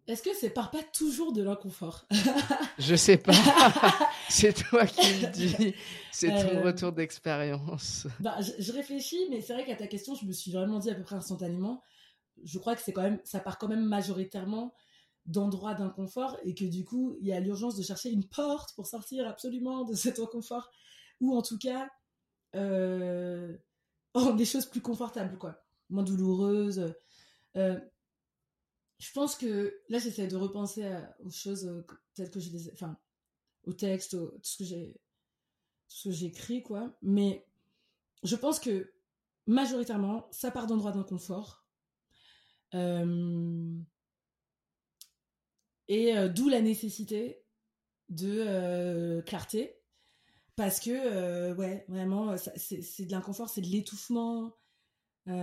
Est-ce que c'est part pas toujours de l'inconfort? Je sais pas. c'est toi qui me dis. C'est ton retour d'expérience. Bah, je, je, réfléchis, mais c'est vrai qu'à ta question, je me suis vraiment dit à peu près instantanément. Je crois que c'est quand même, ça part quand même majoritairement d'endroits d'inconfort et que du coup, il y a l'urgence de chercher une porte pour sortir absolument de cet inconfort ou en tout cas euh, des choses plus confortables, quoi, moins douloureuses. Euh, je pense que là, j'essaie de repenser aux choses telles que je les, enfin, au texte, tout ce que j'ai, ce que j'écris, quoi. Mais je pense que majoritairement, ça part d'endroits d'inconfort. Euh, et euh, d'où la nécessité de euh, clarté. Parce que, euh, ouais, vraiment, c'est de l'inconfort, c'est de l'étouffement. ouais,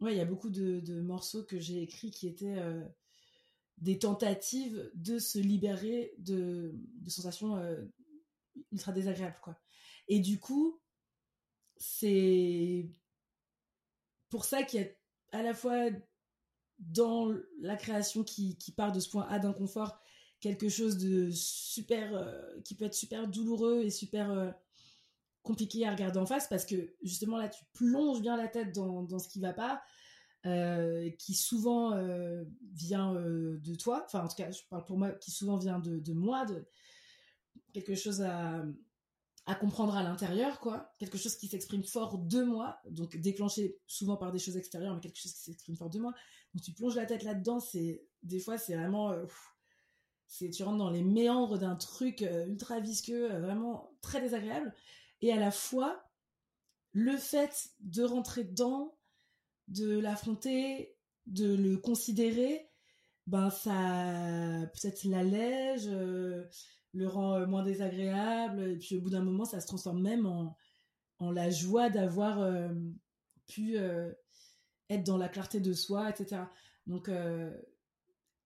il y a beaucoup de, morceaux que j'ai écrits qui étaient des tentatives de se libérer de, de sensations ultra désagréables, quoi. Et du coup, c'est pour ça qu'il y a à la fois dans la création qui, part de ce point A d'inconfort quelque chose de super euh, qui peut être super douloureux et super euh, compliqué à regarder en face parce que justement là tu plonges bien la tête dans, dans ce qui va pas euh, qui souvent vient de toi. Enfin en tout cas je parle pour moi qui souvent vient de, de moi de quelque chose à, à comprendre à l'intérieur quoi quelque chose qui s'exprime fort de moi donc déclenché souvent par des choses extérieures mais quelque chose qui s'exprime fort de moi donc tu plonges la tête là dedans c'est des fois c'est vraiment c'est tu rentres dans les méandres d'un truc euh, ultra visqueux, euh, vraiment très désagréable. Et à la fois, le fait de rentrer dedans, de l'affronter, de le considérer, ben ça peut-être l'allège, euh, le rend moins désagréable, et puis au bout d'un moment, ça se transforme même en, en la joie d'avoir pu être dans la clarté de soi, etc. Donc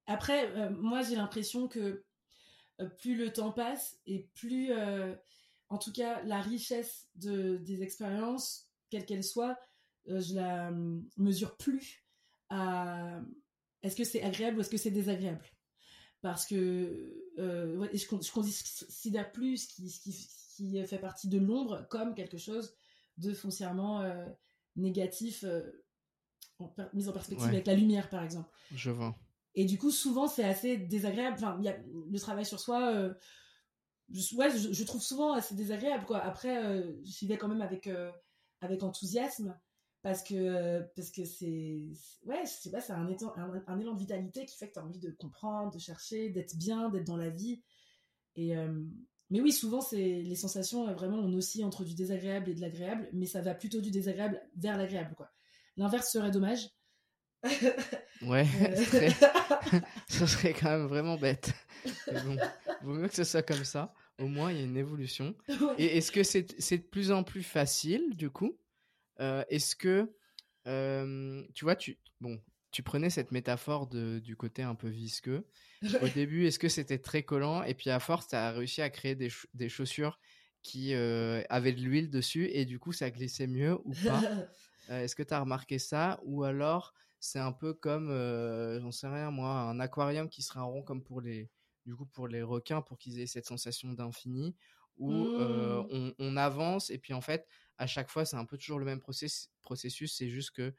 après, euh, moi, j'ai l'impression que euh, plus le temps passe et plus, euh, en tout cas, la richesse de, des expériences, quelles qu'elles soient, je la mesure plus à est-ce que c'est agréable ou est-ce que c'est désagréable? Parce que je, je considère plus ce qui, qui, qui, fait partie de l'ombre comme quelque chose de foncièrement négatif, mis en perspective avec la lumière, par exemple. Je vois. Et du coup, souvent, c'est assez désagréable. Enfin, y a le travail sur soi. Euh, je, ouais, je, trouve souvent assez désagréable. Quoi. Après, euh, j'y vais quand même avec, euh, avec enthousiasme parce que parce que c'est ouais, je sais pas, c'est un, un, un, élan de vitalité qui fait que tu as envie de comprendre, de chercher, d'être bien, d'être dans la vie. Et mais oui, souvent, c'est les sensations vraiment on oscille entre du désagréable et de l'agréable, mais ça va plutôt du désagréable vers l'agréable. quoi. L'inverse serait dommage. Ouais, euh. ce serait quand même vraiment bête. bon, vaut mieux que ce soit comme ça. Au moins, il y a une évolution. Et est-ce que c'est de plus en plus facile, du coup euh, Est-ce que, euh, tu vois, tu, bon, tu prenais cette métaphore de, du côté un peu visqueux. Au début, est-ce que c'était très collant? Et puis à force, tu as réussi à créer des, des chaussures qui avaient de l'huile dessus et du coup, ça glissait mieux ou pas? Est-ce que tu as remarqué ça? Ou alors, c'est un peu comme, euh, j'en sais rien moi, un aquarium qui serait un rond comme pour les, du coup pour les requins pour qu'ils aient cette sensation d'infini où euh, mmh. on, avance et puis en fait à chaque fois c'est un peu toujours le même processus, c'est juste que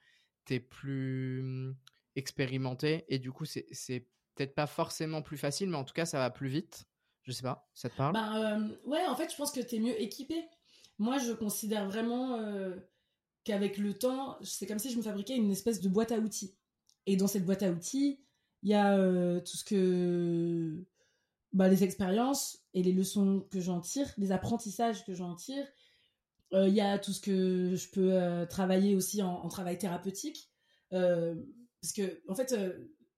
tu es plus mmh, expérimenté et du coup c'est peut-être pas forcément plus facile mais en tout cas ça va plus vite. Je sais pas, ça te parle? Ben, Ouais, en fait je pense que tu es mieux équipé. Moi je considère vraiment qu'avec le temps, c'est comme si je me fabriquais une espèce de boîte à outils. Et dans cette boîte à outils, il y a tout ce que. Bah, les expériences et les leçons que j'en tire, les apprentissages que j'en tire. Euh, il y a tout ce que je peux euh, travailler aussi en, travail thérapeutique. parce que, en fait,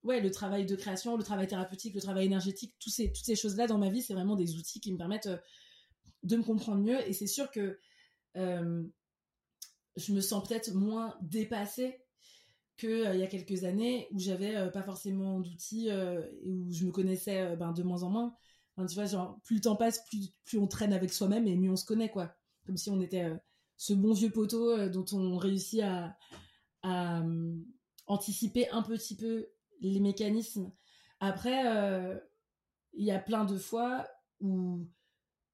ouais, le travail de création, le travail thérapeutique, le travail énergétique, ces, toutes ces choses-là dans ma vie, c'est vraiment des outils qui me permettent de me comprendre mieux. Et c'est sûr que je me sens peut-être moins dépassée que euh, y a quelques années où j'avais euh, pas forcément d'outils euh, et où je me connaissais ben, de moins en moins. tu vois, genre, plus le temps passe, plus, plus on traîne avec soi-même et mieux on se connaît, quoi. Comme si on était ce bon vieux poteau dont on réussit à, à anticiper un petit peu les mécanismes. Après, il y a plein de fois où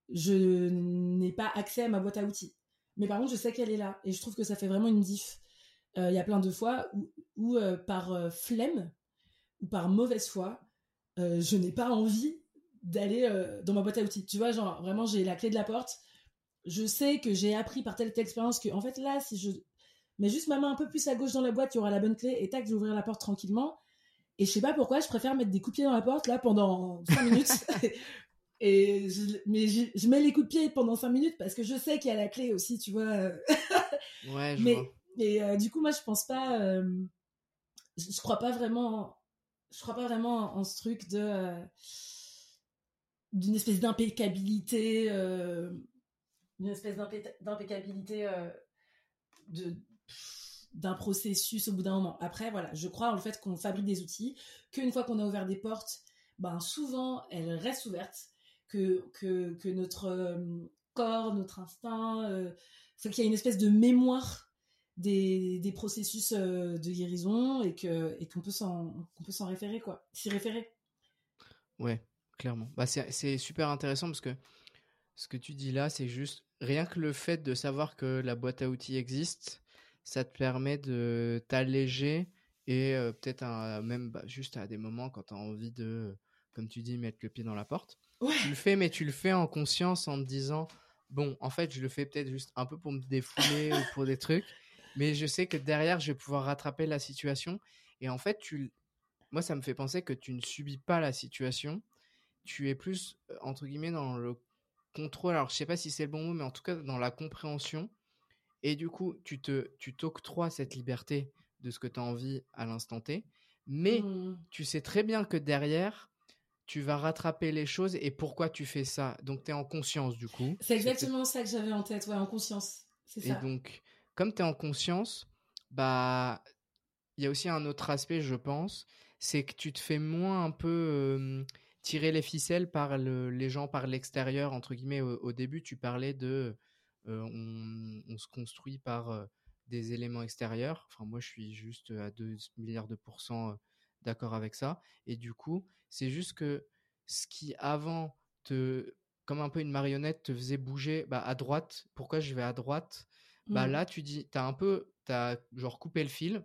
je n'ai pas accès à ma boîte à outils. Mais par contre, je sais qu'elle est là. Et je trouve que ça fait vraiment une diff. Euh, il y a plein de fois où, euh, par euh, flemme ou par mauvaise foi, je n'ai pas envie d'aller dans ma boîte à outils. Tu vois, genre, vraiment, j'ai la clé de la porte. Je sais que j'ai appris par telle telle expérience que, en fait, là, si je mets juste ma main un peu plus à gauche dans la boîte, il y aura la bonne clé et tac, je vais ouvrir la porte tranquillement. Et je sais pas pourquoi, je préfère mettre des coups de pied dans la porte là pendant 5 minutes Et je, mais je, mets les coups de pied pendant 5 minutes parce que je sais qu'il y a la clé aussi, tu vois. ouais, je mais, vois. Et euh, du coup, moi, je pense pas. Euh, je, crois pas vraiment. Je crois pas vraiment en ce truc de. Euh, d'une espèce d'impeccabilité. D'une espèce d'impeccabilité de d'un processus au bout d'un moment. Après, voilà, je crois en le fait qu'on fabrique des outils, qu'une fois qu'on a ouvert des portes, ben souvent elles restent ouvertes, que, que, que notre euh, corps, notre instinct, euh, qu'il y a une espèce de mémoire des, des processus euh, de guérison et que et qu'on peut s'en qu'on peut s'en référer quoi, s'y référer. Ouais, clairement. Bah c'est super intéressant parce que ce que tu dis là, c'est juste rien que le fait de savoir que la boîte à outils existe, ça te permet de t'alléger et euh, peut-être même bah, juste à des moments quand tu as envie de, comme tu dis, mettre le pied dans la porte. Tu le fais, mais tu le fais en conscience en te disant, bon, en fait, je le fais peut-être juste un peu pour me défouler ou pour des trucs, mais je sais que derrière, je vais pouvoir rattraper la situation. Et en fait, tu, moi, ça me fait penser que tu ne subis pas la situation. Tu es plus, euh, entre guillemets, dans le contrôle. Alors, je sais pas si c'est le bon mot, mais en tout cas, dans la compréhension. Et du coup, tu te, tu t'octroies cette liberté de ce que tu as envie à l'instant T. Mais mmh. tu sais très bien que derrière, tu vas rattraper les choses et pourquoi tu fais ça. Donc, tu es en conscience, du coup. C'est exactement ça que j'avais en tête, ouais, en conscience. C'est ça. Et donc, comme tu es en conscience, bah, il y a aussi un autre aspect, je pense, c'est que tu te fais moins un peu tirer les ficelles par les gens par l'extérieur, entre guillemets. Au, début, tu parlais de on, se construit par des éléments extérieurs. Enfin, moi, je suis juste à 2 milliards de pourcents d'accord avec ça. Et du coup, c'est juste que ce qui avant te, comme un peu une marionnette, te faisait bouger bah, à droite. Pourquoi je vais à droite? Bah mmh. là, tu dis, t'as un peu, t'as genre coupé le fil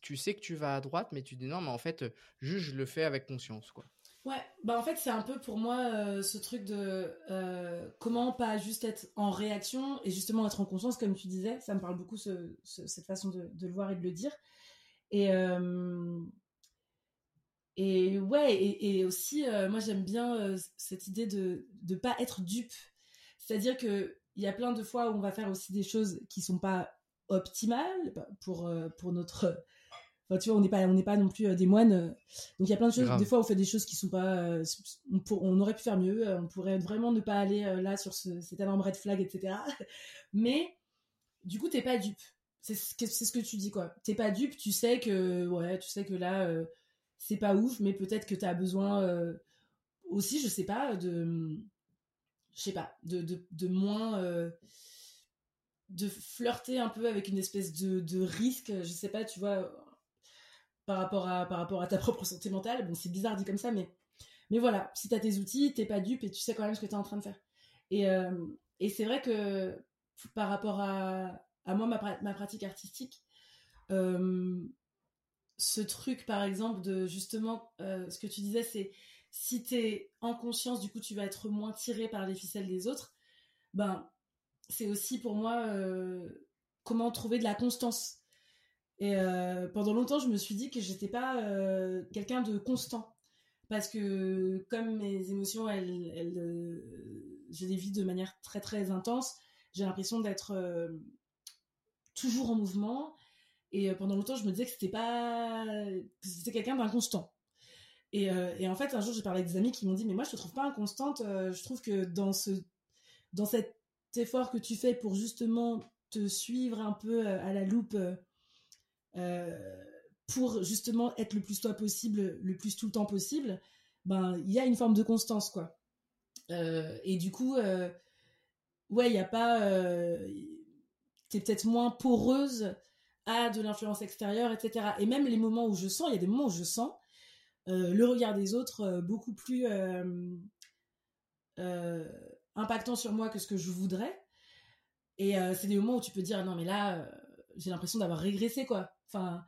tu, sais que tu vas à droite, mais tu dis non, mais en fait, juste je le fais avec conscience, quoi. Ouais, bah en fait c'est un peu pour moi euh, ce truc de euh, comment pas juste être en réaction et justement être en conscience comme tu disais, ça me parle beaucoup cette façon de, le voir et de le dire. Et, euh, et ouais, et, aussi moi j'aime bien cette idée de ne pas être dupe. C'est-à-dire qu'il y a plein de fois où on va faire aussi des choses qui sont pas optimale pour, euh, pour notre. Enfin, tu vois, on n'est pas, on n'est pas non plus euh, des moines. Euh. Donc il y a plein de choses. Des fois, on fait des choses qui sont pas. On, on, aurait pu faire mieux. On pourrait vraiment ne pas aller là sur ce, cet énorme red flag, etc. Mais du coup, t'es pas dupe. C'est ce, que, c'est ce que tu dis, quoi. T'es pas dupe. Tu sais que, ouais, tu sais que là, c'est pas ouf, mais peut-être que t'as besoin aussi, je sais pas, de. Je sais pas, de, de, de moins de flirter un peu avec une espèce de, risque, je sais pas, tu vois, par rapport à, ta propre santé mentale. C'est bizarre dit comme ça, mais, voilà, si t'as tes outils, t'es pas dupe et tu sais quand même ce que t'es en train de faire. Et, euh, c'est vrai que par rapport à, moi, ma, pratique artistique, euh, ce truc, par exemple, de justement, euh, ce que tu disais, c'est si t'es en conscience, du coup, tu vas être moins tiré par les ficelles des autres. Ben, c'est aussi pour moi comment trouver de la constance. Et euh, pendant longtemps, je me suis dit que j'étais pas euh, quelqu'un de constant. Parce que comme mes émotions, elles, elles je les vis de manière très très intense, j'ai l'impression d'être toujours en mouvement. Et pendant longtemps, je me disais que c'était pas, c'était quelqu'un d'inconstant. Et, en fait, un jour, j'ai parlé avec des amis qui m'ont dit, mais moi, je te trouve pas inconstante. je trouve que dans ce, dans cette effort que tu fais pour justement te suivre un peu euh, à la loupe euh, euh, pour justement être le plus toi possible, le plus tout le temps possible, ben il y a une forme de constance quoi. et du coup, ouais, il y a pas, t'es peut-être moins poreuse à de l'influence extérieure, etc. Et même les moments où je sens, il y a des moments où je sens le regard des autres beaucoup plus impactant sur moi que ce que je voudrais. Et euh, c'est des moments où tu peux dire non mais là euh, j'ai l'impression d'avoir régressé quoi. Enfin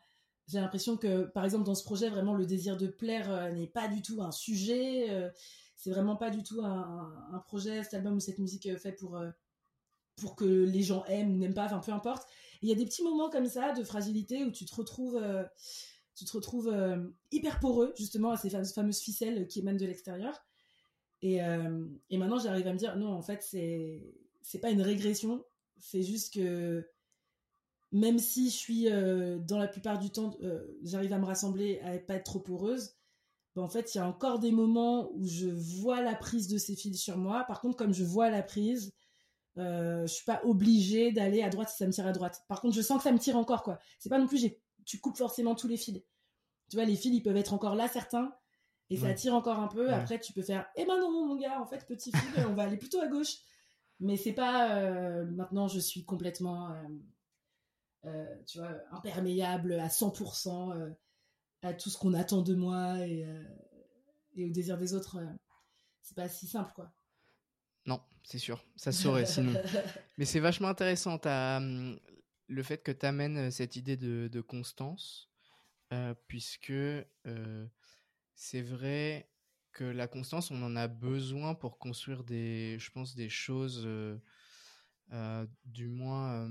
j'ai l'impression que par exemple dans ce projet vraiment le désir de plaire euh, n'est pas du tout un sujet. c'est vraiment pas du tout un, projet cet album ou cette musique fait pour pour que les gens aiment ou n'aiment pas. Enfin peu importe. Il y a des petits moments comme ça de fragilité où tu te retrouves tu te retrouves hyper poreux justement à ces fameuses ficelles qui émanent de l'extérieur et, euh, et maintenant, j'arrive à me dire, non, en fait, c'est, c'est pas une régression. C'est juste que même si je suis, euh, dans la plupart du temps, euh, j'arrive à me rassembler, à pas être trop poreuse, ben, en fait, il y a encore des moments où je vois la prise de ces fils sur moi. Par contre, comme je vois la prise, Euh, je suis pas obligée d'aller à droite si ça me tire à droite. Par contre, je sens que ça me tire encore, quoi. C'est pas non plus, tu coupes forcément tous les fils. Tu vois, les fils, ils peuvent être encore là, certains, et ça tire encore un peu. Après, tu peux faire, eh ben non, mon gars, en fait, petit fil, on va aller plutôt à gauche. Mais c'est pas, euh, maintenant, je suis complètement, euh, tu vois, imperméable à 100% à tout ce qu'on attend de moi et, et au désir des autres. c'est pas si simple, quoi. Non, c'est sûr. Ça se saurait sinon. Mais c'est vachement intéressant hum, le fait que tu amènes euh, cette idée de, constance, euh, puisque euh, c'est vrai que la constance, on en a besoin pour construire des, je pense, des choses, du moins.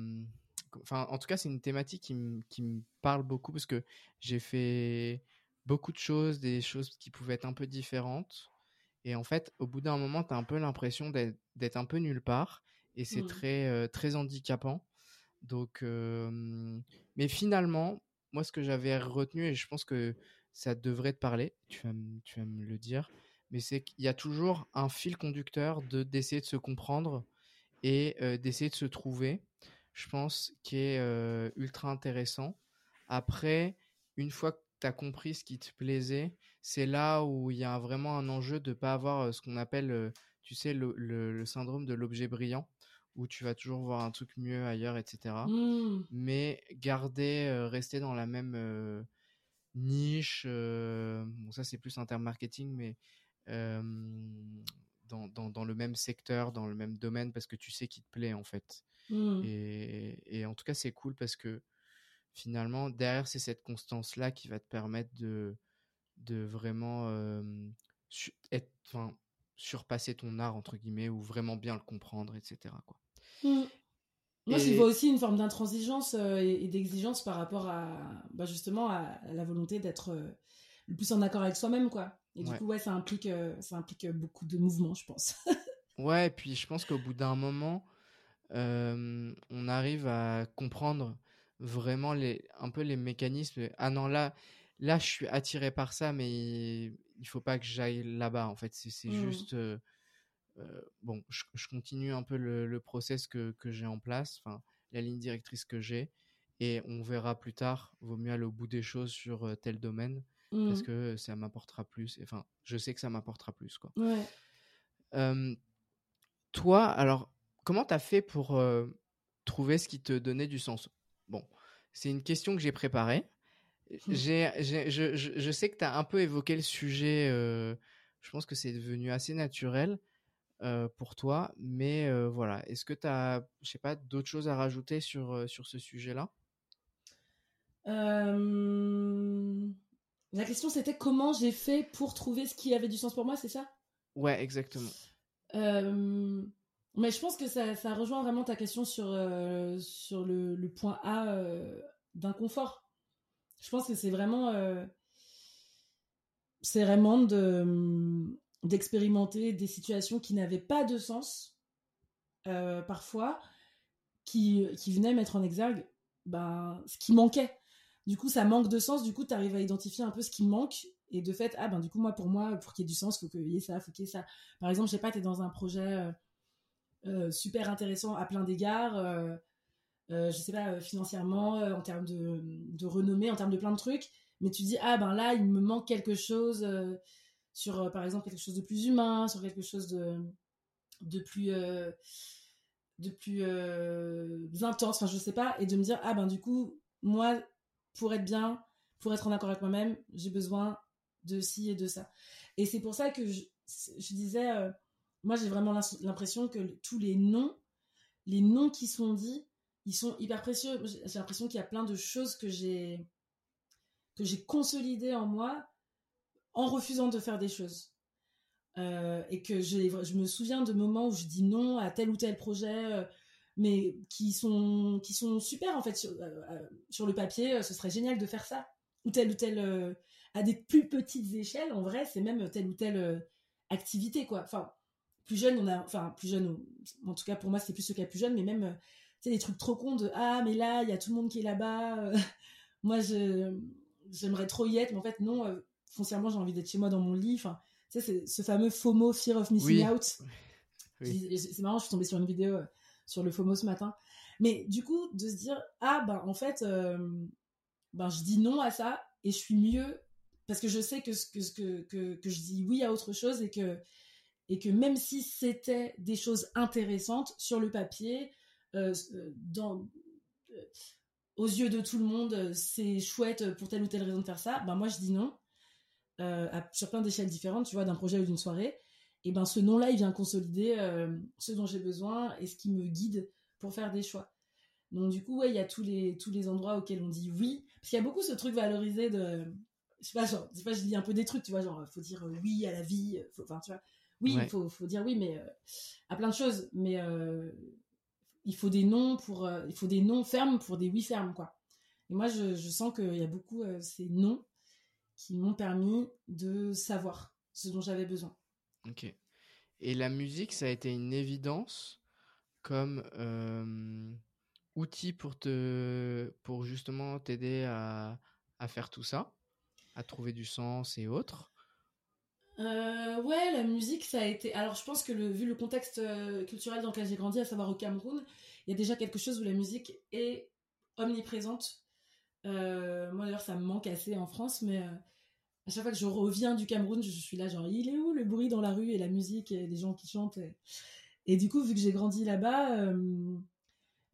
Enfin, en tout cas, c'est une thématique qui, qui me parle beaucoup parce que j'ai fait beaucoup de choses, des choses qui pouvaient être un peu différentes. Et en fait, au bout d'un moment, tu as un peu l'impression d'être un peu nulle part. Et c'est mmh. très, euh, très handicapant. Donc, mais finalement, moi, ce que j'avais retenu, et je pense que ça devrait te parler, tu vas, tu vas me le dire, mais c'est qu'il y a toujours un fil conducteur de d'essayer de se comprendre et euh, d'essayer de se trouver, je pense, qui est euh, ultra intéressant. Après, une fois que tu as compris ce qui te plaisait, c'est là où il y a vraiment un enjeu de ne pas avoir ce qu'on appelle, tu sais, le, syndrome de l'objet brillant, où tu vas toujours voir un truc mieux ailleurs, etc. Mmh. Mais garder, rester dans la même niche, bon ça c'est plus un terme marketing, mais dans, dans, le même secteur, dans le même domaine, parce que tu sais qui te plaît en fait. Mmh. Et, et, en tout cas c'est cool parce que finalement derrière c'est cette constance là qui va te permettre de de vraiment être, enfin, surpasser ton art entre guillemets ou vraiment bien le comprendre, etc. Quoi. Mmh. Moi, j'y vois aussi une forme d'intransigeance et, d'exigence par rapport à bah, justement à, la volonté d'être le plus en accord avec soi-même, quoi. Et du coup, ouais, ça implique, ça implique beaucoup de mouvements, je pense. ouais, et puis je pense qu'au bout d'un moment, on arrive à comprendre vraiment les, un peu les mécanismes. Ah non, là, là, je suis attiré par ça, mais il faut pas que j'aille là-bas. En fait, c'est mmh. juste. Euh, euh, bon, je, continue un peu le, process que, j'ai en place, enfin, la ligne directrice que j'ai, et on verra plus tard. Vaut mieux aller au bout des choses sur tel domaine, parce mmh. que ça m'apportera plus. Enfin, je sais que ça m'apportera plus, quoi. toi, alors, comment tu as fait pour trouver ce qui te donnait du sens? Bon, c'est une question que j'ai préparée. J'ai, je, je, sais que tu as un peu évoqué le sujet. Euh, je pense que c'est devenu assez naturel euh, pour toi. Mais euh, voilà, est-ce que tu as, je sais pas, d'autres choses à rajouter sur, sur ce sujet-là? La question, c'était comment j'ai fait pour trouver ce qui avait du sens pour moi, c'est ça? Ouais, exactement. Mais je pense que ça, ça, rejoint vraiment ta question sur, sur le, le, point A d'inconfort je pense que c'est vraiment, euh, c'est vraiment de d'expérimenter des situations qui n'avaient pas de sens euh, parfois, qui, qui venaient mettre en exergue ben, ce qui manquait. Du coup, ça manque de sens. Du coup, tu arrives à identifier un peu ce qui manque. Et de fait, ah ben du coup, moi, pour moi, pour qu'il y ait du sens, faut qu'il y ait ça, faut qu'il y ait ça. Par exemple, je sais pas, tu es dans un projet euh, super intéressant à plein d'égards euh, je sais pas, euh, financièrement, euh, en termes de, renommée, en termes de plein de trucs. Mais tu dis, ah ben là, il me manque quelque chose sur, par exemple, quelque chose de plus humain, sur quelque chose de, plus, de plus intense, enfin, je sais pas. Et de me dire, ah ben du coup, moi, pour être bien, pour être en accord avec moi-même, j'ai besoin de ci et de ça. Et c'est pour ça que je disais, moi j'ai vraiment l'impression que tous les noms, les noms qui sont dits, ils sont hyper précieux. J'ai l'impression qu'il y a plein de choses que j'ai que j'ai consolidées en moi en refusant de faire des choses. Euh, et que je, me souviens de moments où je dis non à tel ou tel projet, euh, mais qui sont, qui sont super en fait sur, euh, sur, le papier. Ce serait génial de faire ça. Ou tel ou tel, à des plus petites échelles, en vrai, c'est même telle ou telle activité, quoi. Enfin, plus jeune, on a, enfin, plus jeune, en tout cas pour moi, c'est plus ce cas plus jeune, mais même sais, des trucs trop cons de ah, mais là, il y a tout le monde qui est là-bas. Euh, moi, je, j'aimerais trop y être, mais en fait, non, euh, foncièrement, j'ai envie d'être chez moi dans mon lit. Enfin, tu sais, c'est ce fameux FOMO, Fear of Missing Out. C'est marrant, je suis tombée sur une vidéo. sur le FOMO ce matin. Mais du coup, de se dire, ah, ben, en fait, ben, je dis non à ça et je suis mieux parce que je sais que, que, que, que, que je dis oui à autre chose et que, et que même si c'était des choses intéressantes sur le papier, euh, euh, euh, aux yeux de tout le monde, c'est chouette pour telle ou telle raison de faire ça, ben moi je dis non, sur plein d'échelles différentes, tu vois, d'un projet ou d'une soirée. Et ben ce nom-là, il vient consolider ce dont j'ai besoin et ce qui me guide pour faire des choix. Donc du coup, ouais, il y a tous les, tous les endroits auxquels on dit oui. Parce qu'il y a beaucoup ce truc valorisé de... Je sais pas, genre, des fois je dis un peu des trucs, tu vois, genre, faut dire oui à la vie, enfin, tu vois. Oui, il faut, faut, dire oui, mais euh, à plein de choses. Mais euh, il faut des noms pour, euh, il faut des noms fermes pour des oui fermes, quoi. Et moi, je, je sens qu'il y a beaucoup ces noms qui m'ont permis de savoir ce dont j'avais besoin. Ok. Et la musique, ça a été une évidence comme outil pour te, pour justement t'aider à, à faire tout ça, à trouver du sens et autres? Euh, ouais, la musique, ça a été. Alors, je pense que vu le contexte euh, culturel dans lequel j'ai grandi, à savoir au Cameroun, il y a déjà quelque chose où la musique est omniprésente. Euh, moi, d'ailleurs, ça me manque assez en France, mais à chaque fois que je reviens du Cameroun, je, suis là, genre, il est où le bruit dans la rue et la musique et les gens qui chantent et... du coup, vu que j'ai grandi là-bas,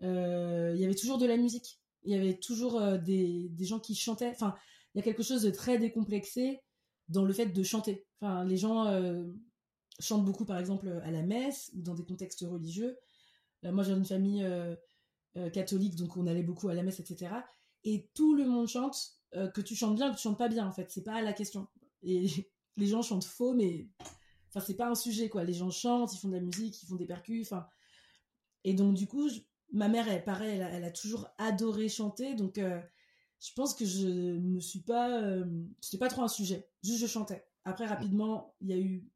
il y avait toujours de la musique. Il y avait toujours des gens qui chantaient. Enfin, il y a quelque chose de très décomplexé dans le fait de chanter. Enfin, les gens euh, chantent beaucoup, par exemple, à la messe ou dans des contextes religieux. Euh, moi, j'ai une famille euh, catholique, donc on allait beaucoup à la messe, etc. Et tout le monde chante, que tu chantes bien, que tu chantes pas bien, en fait. C'est pas la question. Et les gens chantent faux, mais enfin, c'est pas un sujet, quoi. Les gens chantent, ils font de la musique, ils font des percus, enfin. Et donc, du coup, ma mère, elle, pareil, elle a, toujours adoré chanter, donc je pense que je me suis pas euh, c'était pas trop un sujet juste je chantais après rapidement il y a eu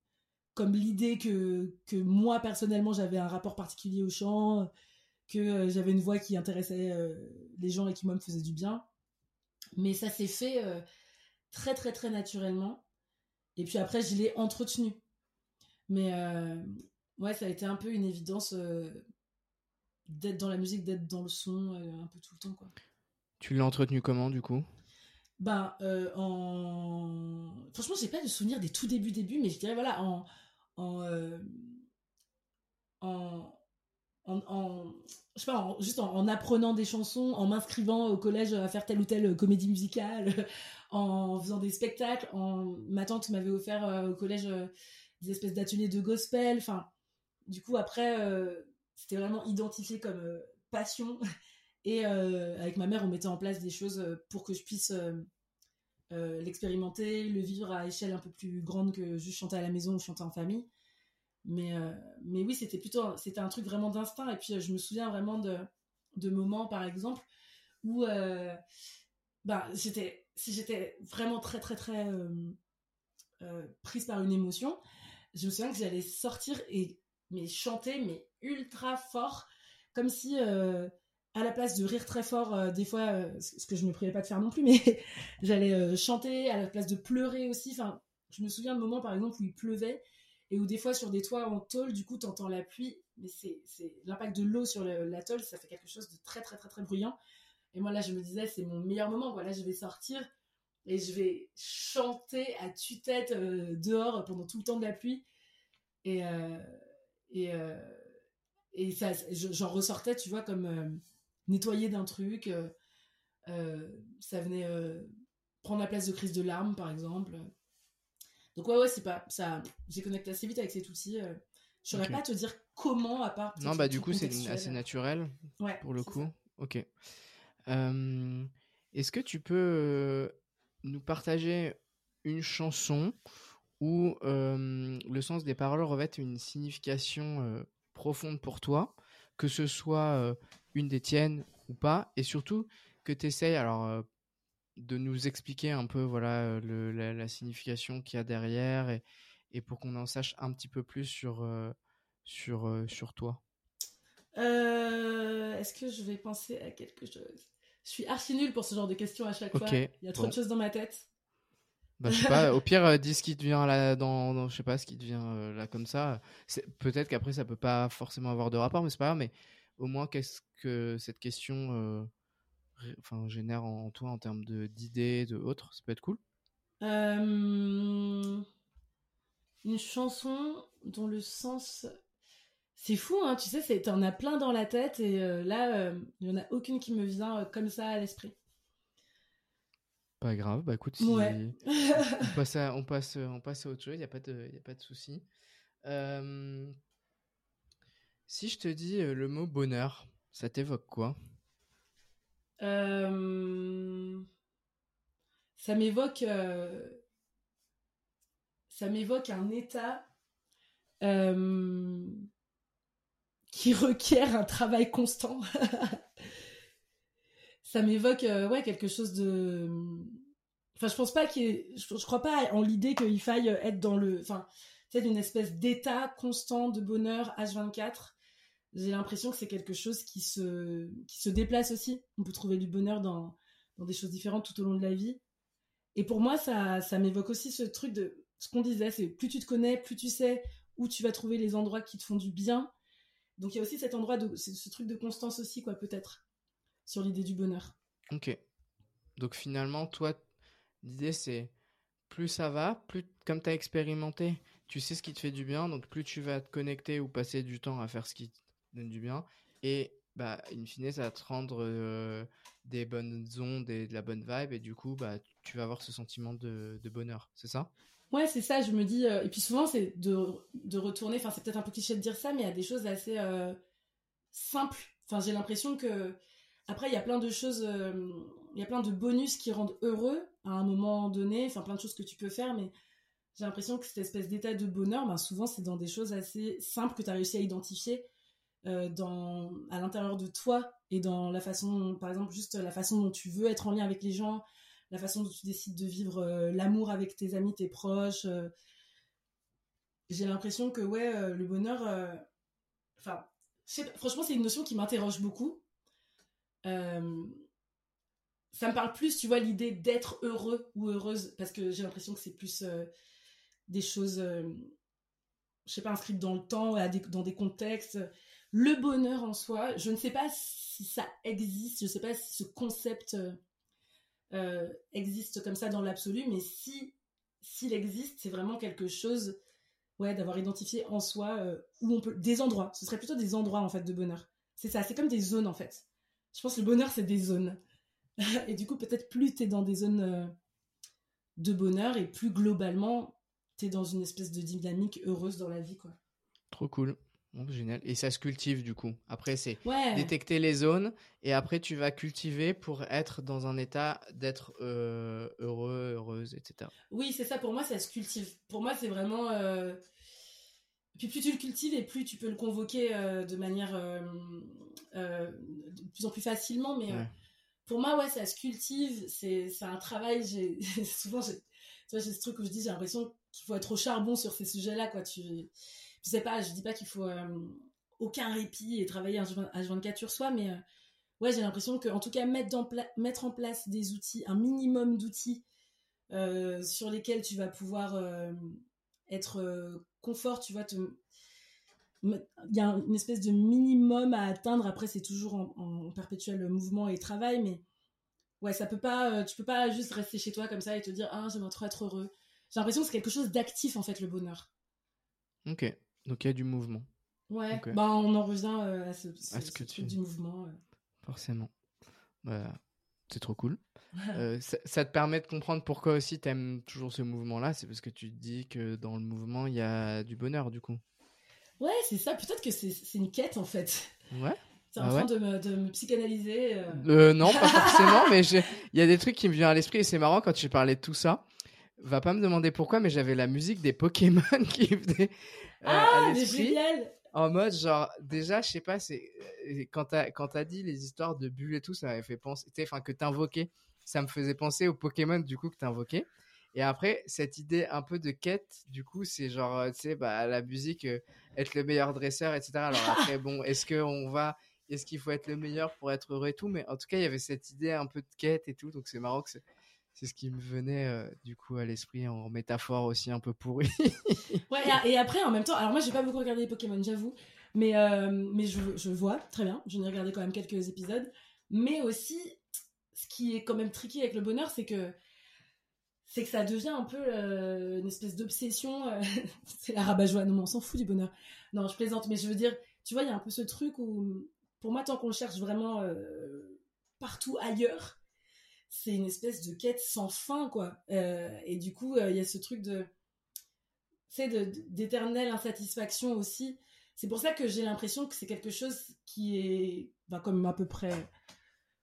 comme l'idée que que moi personnellement j'avais un rapport particulier au chant que euh, j'avais une voix qui intéressait euh, les gens et qui moi me faisait du bien. Mais ça s'est fait très très très naturellement. Et puis après je l'ai entretenu. Mais ouais ça a été un peu une évidence d'être dans la musique d'être dans le son un peu tout le temps quoi. Tu l'as entretenu comment du coup? Ben, en. Franchement, j'ai pas de souvenir des tout débuts, débuts, mais je dirais, voilà, en. En. Euh, en, en, je sais pas, juste en, apprenant des chansons, en m'inscrivant au collège à faire telle ou telle comédie musicale, en faisant des spectacles. En... Ma tante m'avait offert euh, au collège des espèces d'ateliers de gospel. Enfin, du coup, après, c'était vraiment identifié comme passion. Et euh, avec ma mère, on mettait en place des choses euh, pour que je puisse euh, l'expérimenter, le vivre à échelle un peu plus grande que juste chanter à la maison ou chanter en famille. Mais, mais oui, c'était plutôt c'était un truc vraiment d'instinct. Et puis, je me souviens vraiment de, de moments, par exemple, où bah, j'étais, si j'étais vraiment très, très, très prise par une émotion, je me souviens que j'allais sortir et mais chanter, mais ultra fort, comme si à la place de rire très fort, euh, des fois, euh, ce que je ne me priais pas de faire non plus, mais j'allais euh, chanter à la place de pleurer aussi. Enfin, je me souviens de moments, par exemple, où il pleuvait et où des fois, sur des toits en tôle, du coup, tu entends la pluie, mais c'est l'impact de l'eau sur la tôle, ça fait quelque chose de très, très, très, très bruyant. Et moi, là, je me disais, c'est mon meilleur moment. Voilà, je vais sortir et je vais chanter à tue-tête dehors pendant tout le temps de la pluie. Et, et, et j'en ressortais, tu vois, comme nettoyer d'un truc. Euh, euh, ça venait euh, prendre la place de crise de larmes, par exemple. Donc ouais, ouais, c'est pas ça. J'ai connecté assez vite avec cet outil. Je saurais pas te dire comment, à part. Non, bah du coup, c'est assez naturel pour le coup. Ok. Est-ce que tu peux nous partager une chanson où le sens des paroles revêt une signification profonde pour toi, que ce soit une des tiennes ou pas, et surtout que tu essayes alors euh, de nous expliquer un peu voilà le, la, signification qu'il y a derrière et, et pour qu'on en sache un petit peu plus sur euh, sur euh, sur toi. Est-ce que je vais penser à quelque chose? Je suis archi nulle pour ce genre de questions à chaque fois. Il y a trop de choses dans ma tête. Bah, je sais pas, au pire, dis ce qui te vient là, dans, dans, je sais pas, ce qui te vient là comme ça. Peut-être qu'après, ça peut pas forcément avoir de rapport, mais c'est pas grave. Mais au moins qu'est-ce que cette question enfin, génère en toi en termes d'idées, de, autres? Ça peut être cool. une chanson dont le sens c'est fou, hein, tu sais, t'en as plein dans la tête et là, il n'y en a aucune qui me vient comme ça à l'esprit. Pas grave, bah écoute, on, passe à, on, passe, on passe à autre chose, il n'y a pas de, y a pas de souci. Si je te dis le mot bonheur, ça t'évoque quoi? Ça m'évoque. Ça m'évoque un état qui requiert un travail constant. ça m'évoque euh, quelque chose de enfin je pense pas qu'il crois pas en l'idée qu'il faille être dans le enfin c'est une espèce d'état constant de bonheur H24 j'ai l'impression que c'est quelque chose qui se qui se déplace aussi on peut trouver du bonheur dans dans des choses différentes tout au long de la vie et pour moi ça ça m'évoque aussi ce truc de ce qu'on disait c'est plus tu te connais plus tu sais où tu vas trouver les endroits qui te font du bien donc il y a aussi cet endroit de ce truc de constance aussi quoi peut-être sur l'idée du bonheur. Ok. Donc finalement, toi, l'idée c'est plus ça va, plus comme tu as expérimenté, tu sais ce qui te fait du bien, donc plus tu vas te connecter ou passer du temps à faire ce qui donne du bien. Et bah, in fine, ça va te rendre des bonnes ondes et de la bonne vibe, et du coup, bah, tu vas avoir ce sentiment de, bonheur, c'est ça? Ouais, c'est ça, je me dis. Et puis souvent, c'est de, de retourner, enfin, c'est peut-être un peu cliché de dire ça, mais il y a des choses assez simples. Enfin, j'ai l'impression que après, il y a plein de choses, il y a plein de bonus qui rendent heureux à un moment donné, enfin plein de choses que tu peux faire, mais j'ai l'impression que cette espèce d'état de bonheur, ben, souvent c'est dans des choses assez simples que tu as réussi à identifier euh, à l'intérieur de toi et dans la façon, par exemple, juste la façon dont tu veux être en lien avec les gens, la façon dont tu décides de vivre euh, l'amour avec tes amis, tes proches. j'ai l'impression que ouais, le bonheur, enfin, franchement, c'est une notion qui m'interroge beaucoup euh, ça me parle plus, tu vois, l'idée d'être heureux ou heureuse, parce que j'ai l'impression que c'est plus euh, des choses, euh, je sais pas, inscrites dans le temps, dans des contextes. Le bonheur en soi, je ne sais pas si ça existe, je ne sais pas si ce concept existe comme ça dans l'absolu, mais si s'il existe, c'est vraiment quelque chose, ouais, d'avoir identifié en soi où on peut, des endroits. Ce serait plutôt des endroits en fait de bonheur. C'est ça, c'est comme des zones en fait. Je pense que le bonheur, c'est des zones. et du coup, peut-être plus tu es dans des zones euh, de bonheur et plus globalement, tu es dans une espèce de dynamique heureuse dans la vie. quoi. Trop cool. Génial. Et ça se cultive du coup. Après, c'est détecter les zones et après, tu vas cultiver pour être dans un état d'être euh, heureux, heureuse, etc. Oui, c'est ça. Pour moi, ça se cultive. Pour moi, c'est vraiment. Euh, puis plus tu le cultives et plus tu peux le convoquer euh, de manière de plus en plus facilement. Mais pour moi, ouais, ça se cultive. C'est un travail. Souvent, j'ai ce truc où je dis, j'ai l'impression qu'il faut être au charbon sur ces sujets-là, quoi. Tu, je sais pas, je dis pas qu'il faut aucun répit et travailler à 24 sur soi, mais ouais, j'ai l'impression que, en tout cas, mettre, dans mettre en place des outils, un minimum d'outils sur lesquels tu vas pouvoir être confort, tu vois, il y a une espèce de minimum à atteindre. Après, c'est toujours en, perpétuel mouvement et travail, mais ouais, ça peut pas, euh, tu peux pas juste rester chez toi comme ça et te dire ah j'aimerais trop être heureux. J'ai l'impression que c'est quelque chose d'actif en fait le bonheur. Ok, donc il y a du mouvement. Ouais, bah on en revient euh, à ce, ce, du mouvement. Euh. Forcément. Bah, c'est trop cool. Euh, ça, te permet de comprendre pourquoi aussi tu aimes toujours ce mouvement-là. C'est parce que tu te dis que dans le mouvement, il y a du bonheur, du coup. Ouais, c'est ça. Peut-être que c'est une quête, en fait. Ouais. C'est en ah train de, me, de, me, psychanalyser. Euh. Euh, non, pas forcément, mais il y a des trucs qui me viennent à l'esprit et c'est marrant quand tu parlais de tout ça. Va pas me demander pourquoi, mais j'avais la musique des Pokémon qui venait ah, à l'esprit. En mode genre déjà je sais pas c'est euh, quand t'as quand as dit les histoires de bulles et tout ça m'avait fait penser enfin que t'invoquais. Ça me faisait penser au Pokémon du coup que t'invoquais. Et après cette idée un peu de quête du coup c'est genre euh, tu sais bah la musique euh, être le meilleur dresseur etc alors après bon est-ce que on va est-ce qu'il faut être le meilleur pour être heureux et tout? Mais en tout cas il y avait cette idée un peu de quête et tout donc c'est marrant que c'est ce qui me venait euh, du coup à l'esprit en métaphore aussi un peu pourri. ouais, et, après en même temps, alors moi j'ai pas beaucoup regardé les Pokémon, j'avoue. Mais, euh, mais je, je vois, très bien. J'en ai regardé quand même quelques épisodes. Mais aussi, ce qui est quand même tricky avec le bonheur, c'est que c'est que ça devient un peu euh, une espèce d'obsession. c'est la rabat-joie. Non, mais on s'en fout du bonheur. Non, je plaisante, mais je veux dire, tu vois, il y a un peu ce truc où, pour moi, tant qu'on cherche vraiment partout ailleurs, c'est une espèce de quête sans fin, quoi. Euh, et du coup, euh, il y a ce truc de, de- d'éternelle insatisfaction aussi. C'est pour ça que j'ai l'impression que c'est quelque chose qui est, bah, comme à peu près,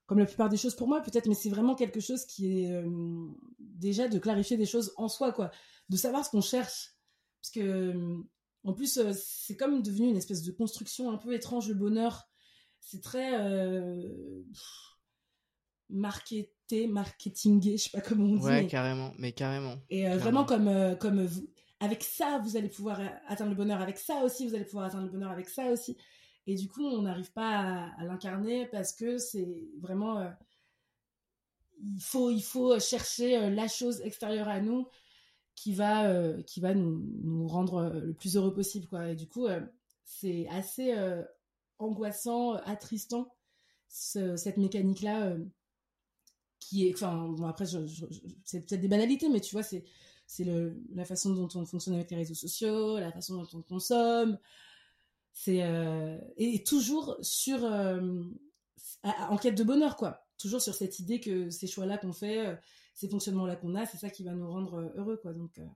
comme la plupart des choses pour moi peut-être, mais c'est vraiment quelque chose qui est euh, déjà de clarifier des choses en soi, quoi, de savoir ce qu'on cherche, parce que en plus c'est comme devenu une espèce de construction un peu étrange le bonheur. C'est très euh, marketé, marketingé, je sais pas comment on dit. Ouais, mais- carrément, mais carrément. et euh, vraiment comme, euh, comme vous, avec ça, vous allez pouvoir euh, atteindre le bonheur. Avec ça aussi, vous allez pouvoir atteindre le bonheur. Avec ça aussi. Et du coup, on n'arrive pas à, à l'incarner parce que c'est vraiment... euh, il, faut, il faut chercher euh, la chose extérieure à nous qui va, euh, qui va nous, nous rendre euh, le plus heureux possible. Quoi. Et du coup, euh, c'est assez euh, angoissant, euh, attristant, ce- cette mécanique-là. Qui est, enfin, bon, après, c'est peut-être des banalités, mais tu vois, c'est c'est le- la façon dont on fonctionne avec les réseaux sociaux, la façon dont on consomme. C'est euh, et, toujours sur euh, en quête de bonheur, quoi. Toujours sur cette idée que ces choix-là qu'on fait, euh, ces fonctionnements-là qu'on a, c'est ça qui va nous rendre heureux, quoi. Donc, on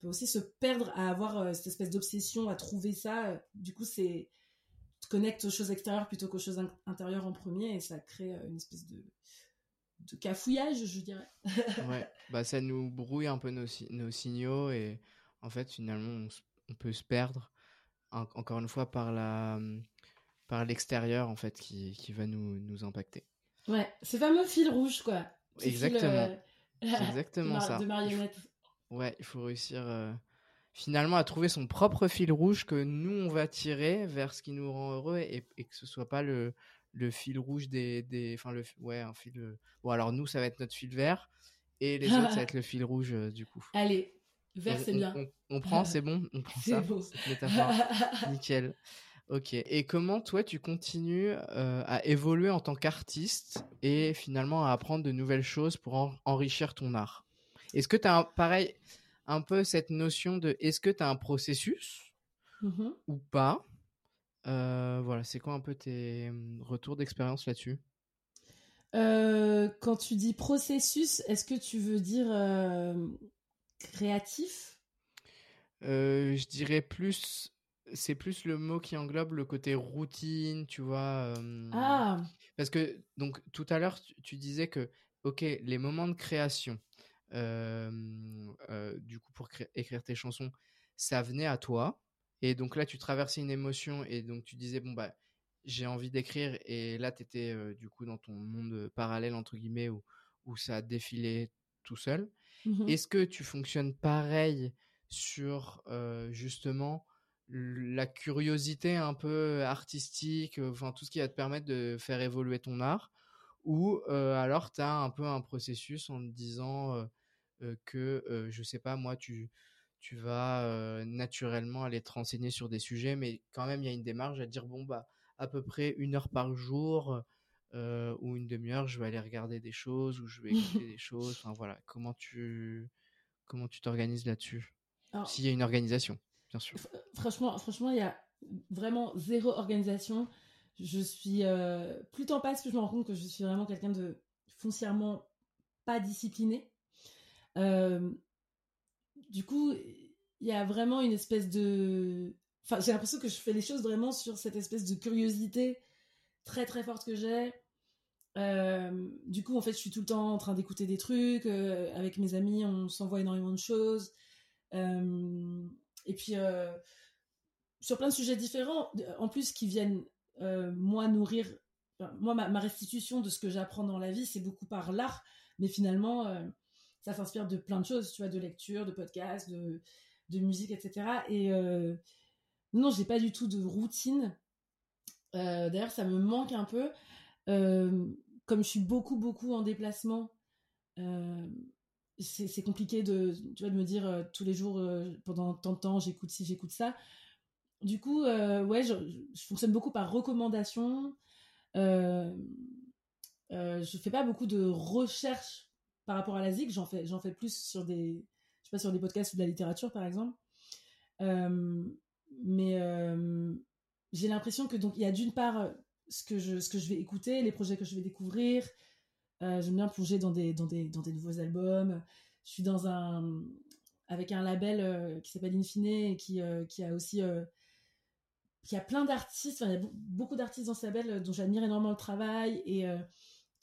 peut aussi se perdre à avoir cette espèce d'obsession à trouver ça. Du coup, c'est tu te connectes aux choses extérieures plutôt qu'aux choses in- intérieures en premier, et ça crée une espèce de de cafouillage, je dirais. Ouais, bah ça nous brouille un peu nos, si- nos signaux et en fait finalement on, peut se perdre en- encore une fois par la par l'extérieur en fait qui, qui va nous, nous impacter. Ouais, ce fameux fil rouge, quoi. Ce fil, Exactement. euh, exactement de, ça. de marionnette. Ouais, il faut réussir euh, finalement à trouver son propre fil rouge que nous on va tirer vers ce qui nous rend heureux et, et que ce soit pas le, le fil rouge des des enfin le ouais un fil euh, bon alors nous ça va être notre fil vert et les autres ça va être le fil rouge euh, du coup. Allez, vert, c'est bien. On, on prend, c'est bon? On prend C'est ça beau. cette métaphore. Nickel. Ok. Et comment toi tu continues euh, à évoluer en tant qu'artiste et finalement à apprendre de nouvelles choses pour en- enrichir ton art? Est-ce que tu as un, pareil un peu cette notion de est-ce que tu as un processus Mhm. ou pas? Euh, Voilà, c'est quoi un peu tes hum, retours d'expérience là-dessus? Euh, quand tu dis processus, est-ce que tu veux dire euh, créatif? Je dirais plus, c'est plus le mot qui englobe le côté routine, tu vois. Ah, Parce que, donc, tout à l'heure, tu, tu disais que, ok, les moments de création, du coup, pour écrire tes chansons, ça venait à toi. Et donc là, tu traversais une émotion et donc tu disais, bon, bah, j'ai envie d'écrire. Et là, tu étais, du coup, dans ton monde parallèle, entre guillemets, où, où ça a défilé tout seul. mhm. Est-ce que tu fonctionnes pareil sur euh, justement la curiosité un peu artistique, euh, enfin tout ce qui va te permettre de faire évoluer ton art? Ou euh, alors tu as un peu un processus en te disant euh, euh, que, euh, je sais pas, moi, tu, tu vas euh, naturellement aller te renseigner sur des sujets, mais quand même il y a une démarche à dire, bon, bah, à peu près une heure par jour. euh, ou une demi-heure, je vais aller regarder des choses ou je vais écouter des choses. Enfin voilà, comment tu comment tu t'organises là-dessus? S'il y a une organisation, bien sûr. fr- franchement, franchement, il y a vraiment zéro organisation. Je suis euh, plus temps passe, plus je me rends compte que je suis vraiment quelqu'un de foncièrement pas discipliné. Euh, du coup, il y a vraiment une espèce de. Enfin, j'ai l'impression que je fais les choses vraiment sur cette espèce de curiosité très très forte que j'ai. Euh, du coup, en fait, je suis tout le temps en train d'écouter des trucs. euh, avec mes amis, on s'envoie énormément de choses. Euh, et puis, sur plein de sujets différents, en plus, qui viennent, moi, nourrir. moi, ma, ma restitution de ce que j'apprends dans la vie, c'est beaucoup par l'art. Mais finalement, ça s'inspire de plein de choses, tu vois, de lecture, de podcasts, de, musique, etc. Et euh, non, j'ai pas du tout de routine. Euh, D'ailleurs, ça me manque un peu. Euh, comme je suis beaucoup, beaucoup en déplacement, euh, c'est compliqué de, tu vois, de me dire tous les jours, pendant tant de temps, j'écoute ci, j'écoute ça. du coup, ouais, je, fonctionne beaucoup par recommandation. Je fais pas beaucoup de recherche par rapport à la ZIC. J'en fais, j'en fais plus sur des, je sais pas, sur des podcasts ou de la littérature, par exemple. Euh, mais j'ai l'impression que donc il y a d'une part ce que je, ce que je vais écouter, les projets que je vais découvrir. J'aime bien plonger dans des, dans des, dans des nouveaux albums. Je suis dans un, avec un label qui s'appelle Infine et qui, qui a aussi y a plein d'artistes, il y a beaucoup d'artistes dans ce label euh, dont j'admire énormément le travail et euh,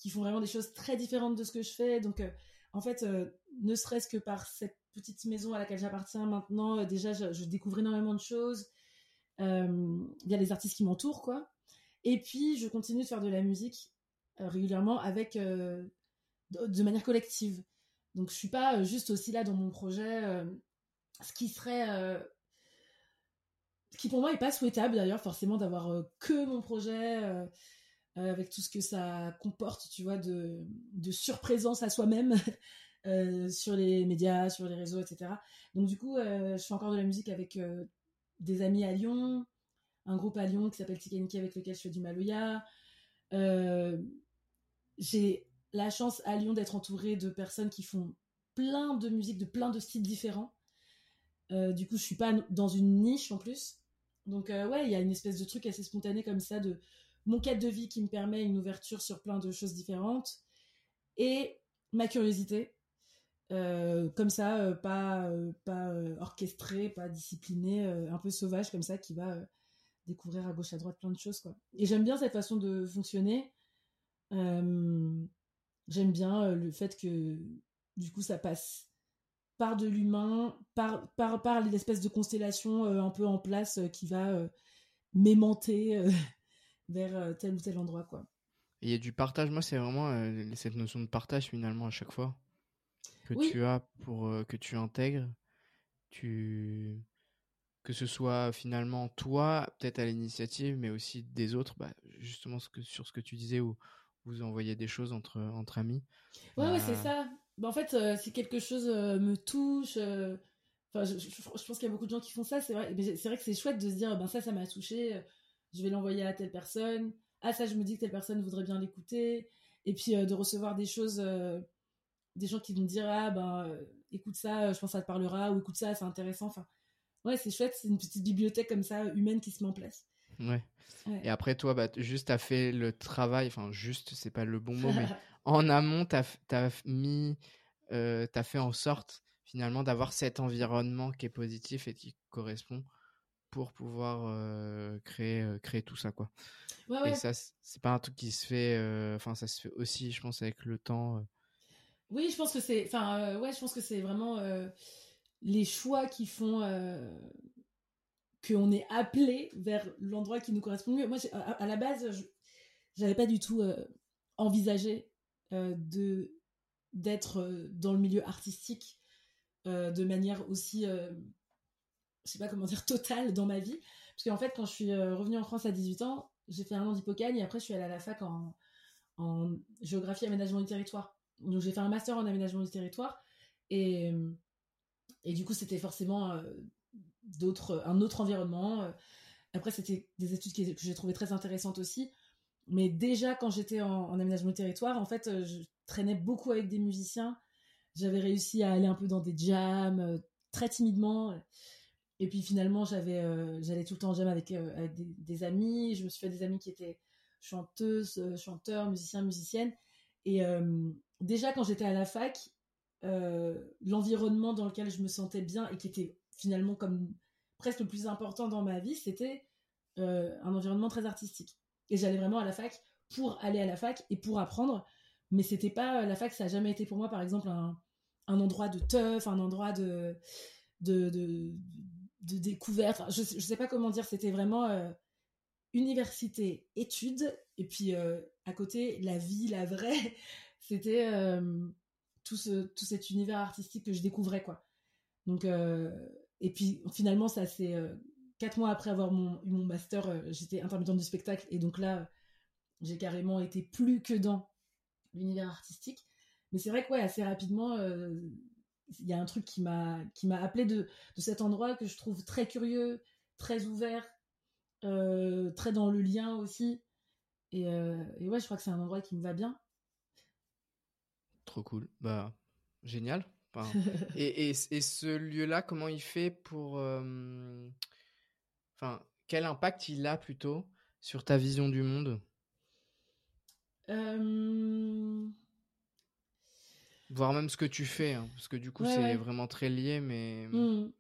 qui font vraiment des choses très différentes de ce que je fais. Donc, euh, en fait, ne serait-ce que par cette petite maison à laquelle j'appartiens maintenant, déjà, je, découvre énormément de choses. Il y a les artistes qui m'entourent, quoi. Et puis, je continue de faire de la musique régulièrement avec, de, manière collective. Donc, je suis pas juste aussi là dans mon projet. ce qui serait qui pour moi est pas souhaitable d'ailleurs forcément d'avoir euh, que mon projet euh, euh, avec tout ce que ça comporte, tu vois, de, de surprésence à soi-même sur les médias, sur les réseaux, etc. Donc du coup, je fais encore de la musique avec des amis à Lyon, un groupe à Lyon qui s'appelle Tikenki avec lequel je fais du Maloya. J'ai la chance à Lyon d'être entourée de personnes qui font plein de musique, de plein de styles différents. du coup, je suis pas dans une niche en plus. Donc euh, ouais, il y a une espèce de truc assez spontané comme ça de mon cadre de vie qui me permet une ouverture sur plein de choses différentes et ma curiosité. Euh, comme ça, euh, pas, pas orchestré, pas discipliné, un peu sauvage comme ça, qui va découvrir à gauche à droite plein de choses. Quoi. Et j'aime bien cette façon de fonctionner. j'aime bien le fait que du coup ça passe par de l'humain, par, par, par l'espèce de constellation euh, un peu en place euh, qui va euh, m'aimanter vers tel ou tel endroit. quoi. Il y a du partage, moi c'est vraiment cette notion de partage finalement à chaque fois que tu as pour que tu intègres, tu que ce soit finalement toi, peut-être à l'initiative, mais aussi des autres, bah, justement ce que, sur ce que tu disais où vous envoyez des choses entre, entre amis. Ouais, ouais c'est ça. Bah, en fait, euh, si quelque chose euh, me touche, euh, enfin, je, pense qu'il y a beaucoup de gens qui font ça. C'est vrai, c'est vrai que c'est chouette de se dire, ben ça, ça m'a touché. Je vais l'envoyer à telle personne. Ah ça, je me dis que telle personne voudrait bien l'écouter. Et puis de recevoir des choses, des gens qui vont me dire, ah ben écoute ça, je pense que ça te parlera, ou écoute ça, c'est intéressant. Enfin, ouais, c'est chouette. C'est une petite bibliothèque comme ça humaine qui se met en place. Ouais. Et après, toi, bah, juste, t'as fait le travail, enfin, juste, c'est pas le bon mot, mais en amont, tu as, mis, euh, as fait en sorte finalement d'avoir cet environnement qui est positif et qui correspond pour pouvoir euh, créer, euh, créer tout ça. Quoi. Et ça, c'est pas un truc qui se fait, euh, enfin, ça se fait aussi, je pense, avec le temps. Oui, je pense que c'est, enfin, ouais, je pense que c'est vraiment les choix qui font qu'on est appelé vers l'endroit qui nous correspond mieux. Moi, à, à, la base, j'avais pas du tout envisagé de d'être dans le milieu artistique de manière aussi, je sais pas comment dire, totale dans ma vie. Parce qu'en fait, quand je suis revenue en France à 18 ans, j'ai fait un an d'hypocagne et après je suis allée à la fac en, en géographie aménagement du territoire. Donc j'ai fait un master en aménagement du territoire et, et du coup c'était forcément d'autres, un autre environnement. Après c'était des études que j'ai trouvées très intéressantes aussi. Mais déjà, quand j'étais en, aménagement du territoire, en fait, euh, je traînais beaucoup avec des musiciens. J'avais réussi à aller un peu dans des jams, euh, très timidement. Et puis finalement, j'avais, euh, j'allais tout le temps en jam avec, avec des, amis. Je me suis fait des amis qui étaient chanteuses, chanteurs, musiciens, musiciennes. Et déjà, quand j'étais à la fac, l'environnement dans lequel je me sentais bien et qui était finalement comme presque le plus important dans ma vie, c'était un environnement très artistique. Et j'allais vraiment à la fac pour aller à la fac et pour apprendre. Mais c'était pas la fac, ça a jamais été pour moi, par exemple, un, endroit de teuf, un endroit de, découverte. je, je sais pas comment dire, c'était vraiment euh, université, études, et puis euh, à côté, la vie, la vraie. C'était euh, tout, ce, tout cet univers artistique que je découvrais, quoi. Donc, et puis finalement, ça s'est quatre mois après avoir eu mon master, j'étais intermittente du spectacle et donc là, j'ai carrément été plus que dans l'univers artistique. Mais c'est vrai que assez rapidement, il y a un truc qui m'a qui m'a appelé de, de cet endroit que je trouve très curieux, très ouvert, très dans le lien aussi. Et, et ouais, je crois que c'est un endroit qui me va bien. Trop cool. Bah, génial. et, et, ce lieu-là, comment il fait pour. Enfin, quel impact il a plutôt sur ta vision du monde? Voire même ce que tu fais, hein, parce que du coup, c'est vraiment très lié, mais. Mmh.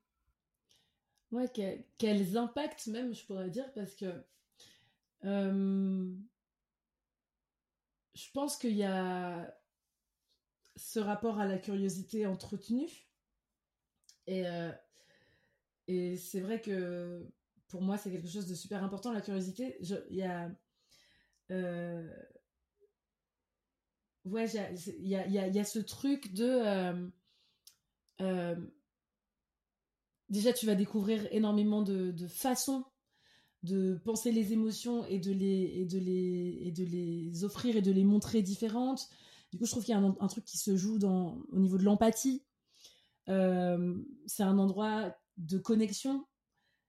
Ouais, quels impacts même, je pourrais dire, parce que. je pense qu'il y a ce rapport à la curiosité entretenue. Et, euh, et c'est vrai que pour moi, c'est quelque chose de super important, la curiosité. Il y a. Euh, ouais, il y a, ce truc de. Euh, déjà, tu vas découvrir énormément de, façons de penser les émotions et de les, et de les, et de les offrir et de les montrer différentes. Du coup, je trouve qu'il y a un, truc qui se joue au niveau de l'empathie. Euh, c'est un endroit de connexion.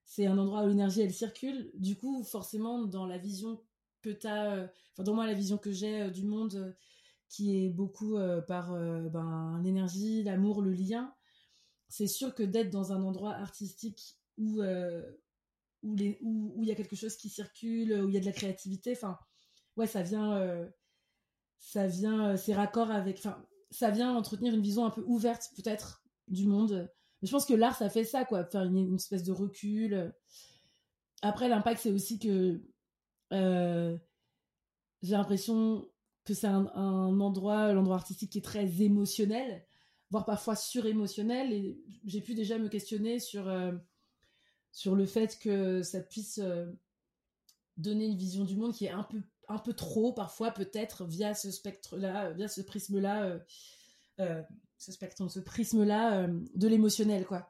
C'est un endroit où l'énergie, elle circule. Du coup, forcément, dans la vision que tu as, euh, enfin, dans moi, la vision que j'ai euh, du monde, qui est beaucoup par ben, l'énergie, l'amour, le lien, c'est sûr que d'être dans un endroit artistique où où il y a quelque chose qui circule, où il y a de la créativité, enfin, ouais, ça vient vient, euh, c'est raccord avec, enfin, ça vient entretenir une vision un peu ouverte peut-être du monde. Mais je pense que l'art, ça fait ça, quoi, faire une, espèce de recul. Après, l'impact, c'est aussi que euh, j'ai l'impression que c'est un, endroit, l'endroit artistique qui est très émotionnel, voire parfois surémotionnel. Et j'ai pu déjà me questionner sur, euh, sur le fait que ça puisse donner une vision du monde qui est un peu un peu trop parfois peut-être via ce spectre-là, via ce prisme-là, euh, euh, ce spectre, ce prisme-là euh, de l'émotionnel, quoi.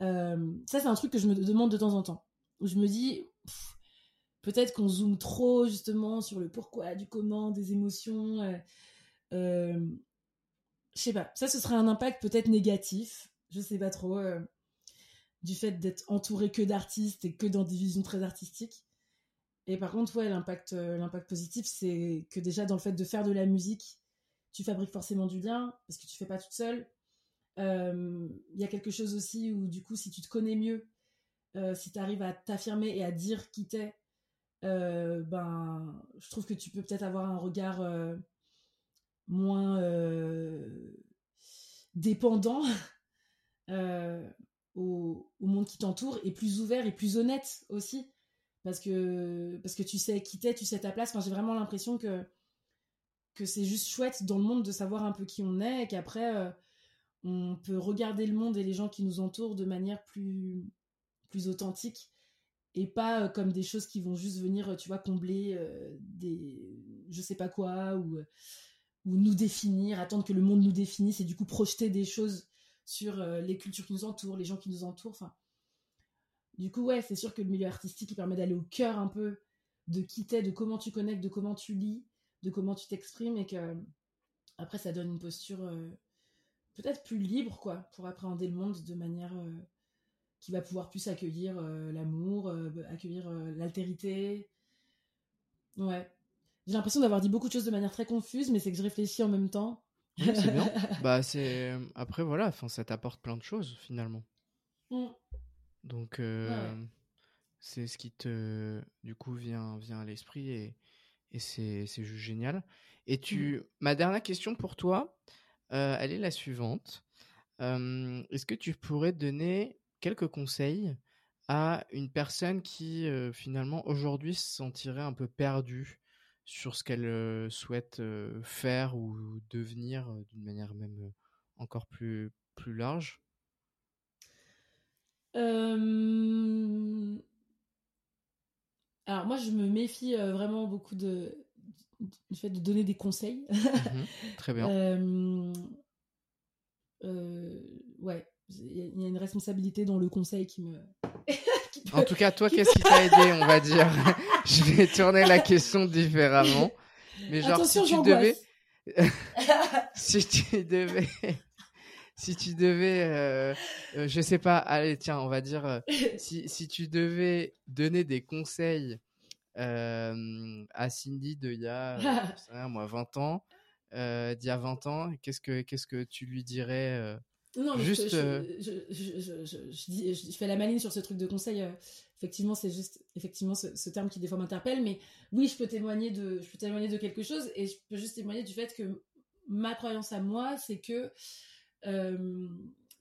ça, c'est un truc que je me demande de temps en temps, je me dis, peut-être qu'on zoome trop justement sur le pourquoi, du comment, des émotions. je sais pas, ça, ce serait un impact peut-être négatif, je sais pas trop, du fait d'être entouré que d'artistes et que dans des visions très artistiques. Et par contre, ouais, l'impact, euh, l'impact positif, c'est que déjà dans le fait de faire de la musique, tu fabriques forcément du lien parce que tu fais pas toute seule. Euh, il y a quelque chose aussi où du coup, si tu te connais mieux, euh, si tu arrives à t'affirmer et à dire qui t'es, ben, je trouve que tu peux peut-être avoir un regard moins dépendant au, au, monde qui t'entoure et plus ouvert et plus honnête aussi parce que parce que tu sais qui t'es, tu sais ta place. Enfin, j'ai vraiment l'impression que que c'est juste chouette dans le monde de savoir un peu qui on est et qu'après euh, on peut regarder le monde et les gens qui nous entourent de manière plus plus authentique et pas euh, comme des choses qui vont juste venir tu vois combler euh, des je sais pas quoi ou ou nous définir, attendre que le monde nous définisse et du coup projeter des choses sur les cultures qui nous entourent, les gens qui nous entourent. Enfin, du coup, ouais, c'est sûr que le milieu artistique, permet d'aller au cœur un peu de qui t'es, de comment tu connectes, de comment tu lis, de comment tu t'exprimes, et que après, ça donne une posture euh, peut-être plus libre, quoi, pour appréhender le monde de manière euh, qui va pouvoir plus accueillir euh, l'amour, accueillir l'altérité. Ouais. J'ai l'impression d'avoir dit beaucoup de choses de manière très confuse, mais c'est que je réfléchis en même temps. c'est bien. bah, c'est après voilà, enfin, ça t'apporte plein de choses finalement. Mm. Donc, c'est ce qui te, du coup, vient, vient à l'esprit et, et c'est, juste génial. Et tu, mmh. ma dernière question pour toi, elle est la suivante. est-ce que tu pourrais donner quelques conseils à une personne qui, finalement, aujourd'hui se sentirait un peu perdue sur ce qu'elle souhaite faire ou devenir d'une manière même encore plus, plus large? Alors moi, je me méfie vraiment beaucoup de... du fait de donner des conseils. Mhm, très bien. Ouais, il y a une responsabilité dans le conseil qui me... En tout cas, toi, qu'est-ce qui t'a aidé, on va dire Je vais tourner la question différemment. Mais genre, si tu devais... si tu devais si tu devais, euh, euh, je sais pas, allez, tiens, on va dire, euh, si, si tu devais donner des conseils à Cindy de il y a, moi, 20 ans, d'il y a 20 ans, qu'est-ce que, qu'est-ce que tu lui dirais Non, mais Juste, je, euh, je, je, je, je, dis- fais la maline sur ce truc de conseil. euh, effectivement, c'est juste effectivement ce, ce terme qui des fois m'interpelle. Mais oui, je peux témoigner de, je peux témoigner de quelque chose et je peux juste témoigner du fait que ma croyance à moi, c'est que euh,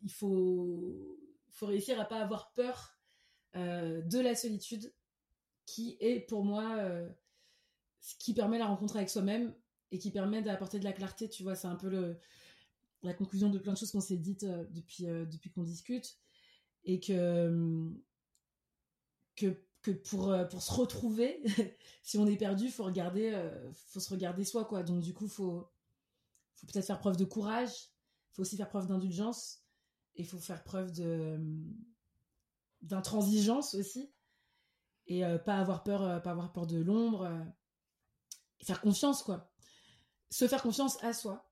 il faut, faut réussir à pas avoir peur euh, de la solitude, qui est pour moi euh, ce qui permet la rencontre avec soi-même et qui permet d'apporter de la clarté. Tu vois, c'est un peu le la conclusion de plein de choses qu'on s'est dites euh, depuis, euh, depuis qu'on discute. Et que, euh, que, que pour, pour se retrouver, si on est perdu, faut faut se regarder soi, quoi. Donc, du coup, faut, faut peut-être faire preuve de courage, faut aussi faire preuve d'indulgence, et faut faire preuve de, d'intransigeance aussi. Et pas avoir peur, pas avoir peur de l'ombre. et faire confiance, quoi. Se faire confiance à soi.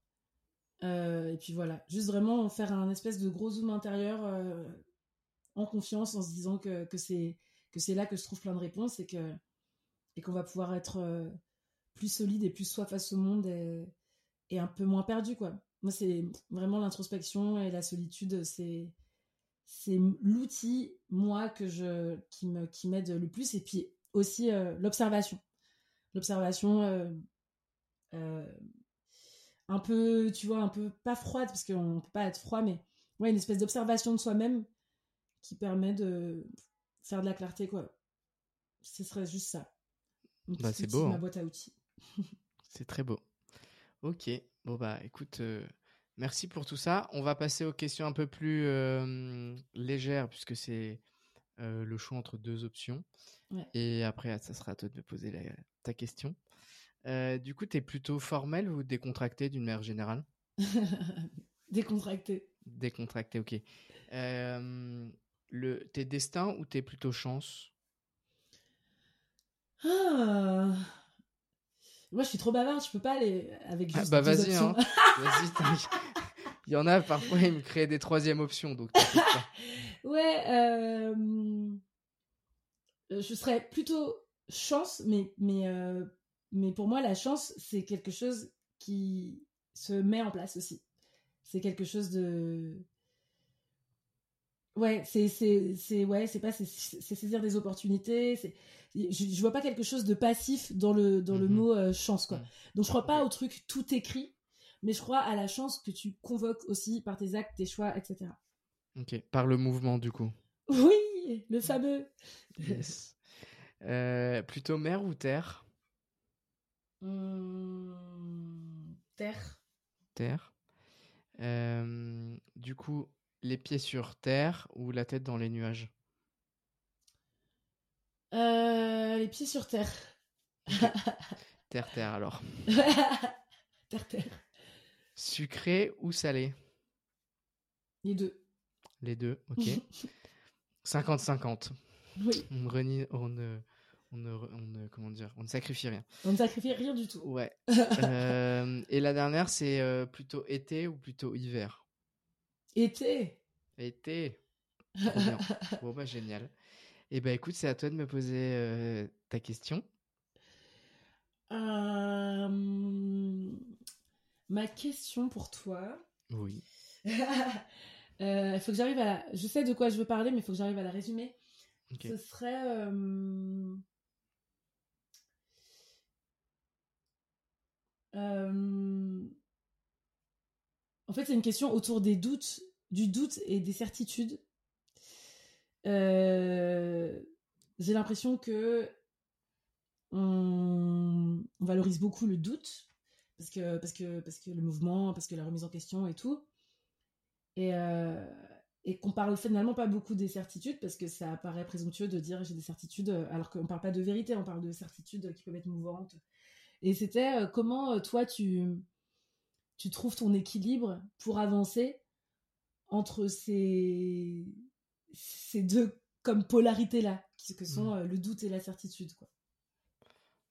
Euh, et puis voilà, juste vraiment faire un espèce de gros zoom intérieur euh, en confiance, en se disant que, que c'est que c'est là que se trouve plein de réponses et que et qu'on va pouvoir être euh, plus solide et plus soi face au monde et, et un peu moins perdu quoi. Moi c'est vraiment l'introspection et la solitude, c'est c'est l'outil moi que je qui me qui m'aide le plus et puis aussi l'observation, l'observation. Un peu, tu vois, un peu pas froide, parce qu'on peut pas être froid, mais ouais, une espèce d'observation de soi-même qui permet de faire de la clarté, quoi. Ce serait juste ça. Bah, c'est beau, hein. Ma boîte à outils. C'est très beau. Ok, bon bah écoute, euh, merci pour tout ça. On va passer aux questions un peu plus euh, légères puisque c'est euh, le choix entre deux options. Ouais. Et après, ça sera à toi de me poser la- ta question. Euh, du coup, t'es plutôt formel ou décontracté d'une manière générale? Décontracté. Décontracté, ok. Euh, le, t'es destin ou t'es plutôt chance? Ah. Moi, je suis trop bavarde, je peux pas aller avec Ah, juste Bah deux vas-y, hein. Vas-y. Il y en a parfois, ils me créent des troisièmes options, donc. Ouais, euh, je serais plutôt chance, mais, mais, euh, mais pour moi, la chance, c'est quelque chose qui se met en place aussi. C'est quelque chose de. Ouais, c'est c'est c'est ouais, c'est pas c'est saisir des opportunités, c'est je, je vois pas quelque chose de passif dans le dans le Mhm. mot euh, chance quoi. Mhm. Donc je crois pas au truc tout écrit, mais je crois à la chance que tu convoques aussi par tes actes, tes choix, etc. Ok, par le mouvement du coup. Oui, le fameux. Yes. Euh, plutôt mer ou terre? Hum, terre. Terre. Euh, du coup, les pieds sur terre ou la tête dans les nuages? Euh, les pieds sur terre. Terre, terre alors. terre, terre. Sucré ou salé? Les deux. Les deux, ok. 50-50. Oui, On renie- on ne, on ne, on ne- comment dire, on ne sacrifie rien. on ne sacrifie rien du tout. Ouais. Euh, et la dernière, c'est euh, plutôt été ou plutôt hiver? Été. Été. Bon bah génial. Et bah écoute, c'est à toi de me poser euh, ta question. Ma question pour toi. Oui. Il faut que j'arrive à la... Je sais de quoi je veux parler, mais il faut que j'arrive à la résumer. Ce serait... euh, En fait, c'est une question autour des doutes, du doute et des certitudes. Euh, J'ai l'impression que on... valorise beaucoup le doute parce que parce que parce que le mouvement, parce que la remise en question et tout, et euh, qu'on parle finalement pas beaucoup des certitudes parce que ça paraît présomptueux de dire j'ai des certitudes alors qu'on parle pas de vérité, on parle de certitudes qui peuvent être mouvantes. Et c'était euh, comment euh, toi tu tu trouves ton équilibre pour avancer entre ces ces deux comme polarités là qui que sont Mhm. euh, le doute et la certitude quoi?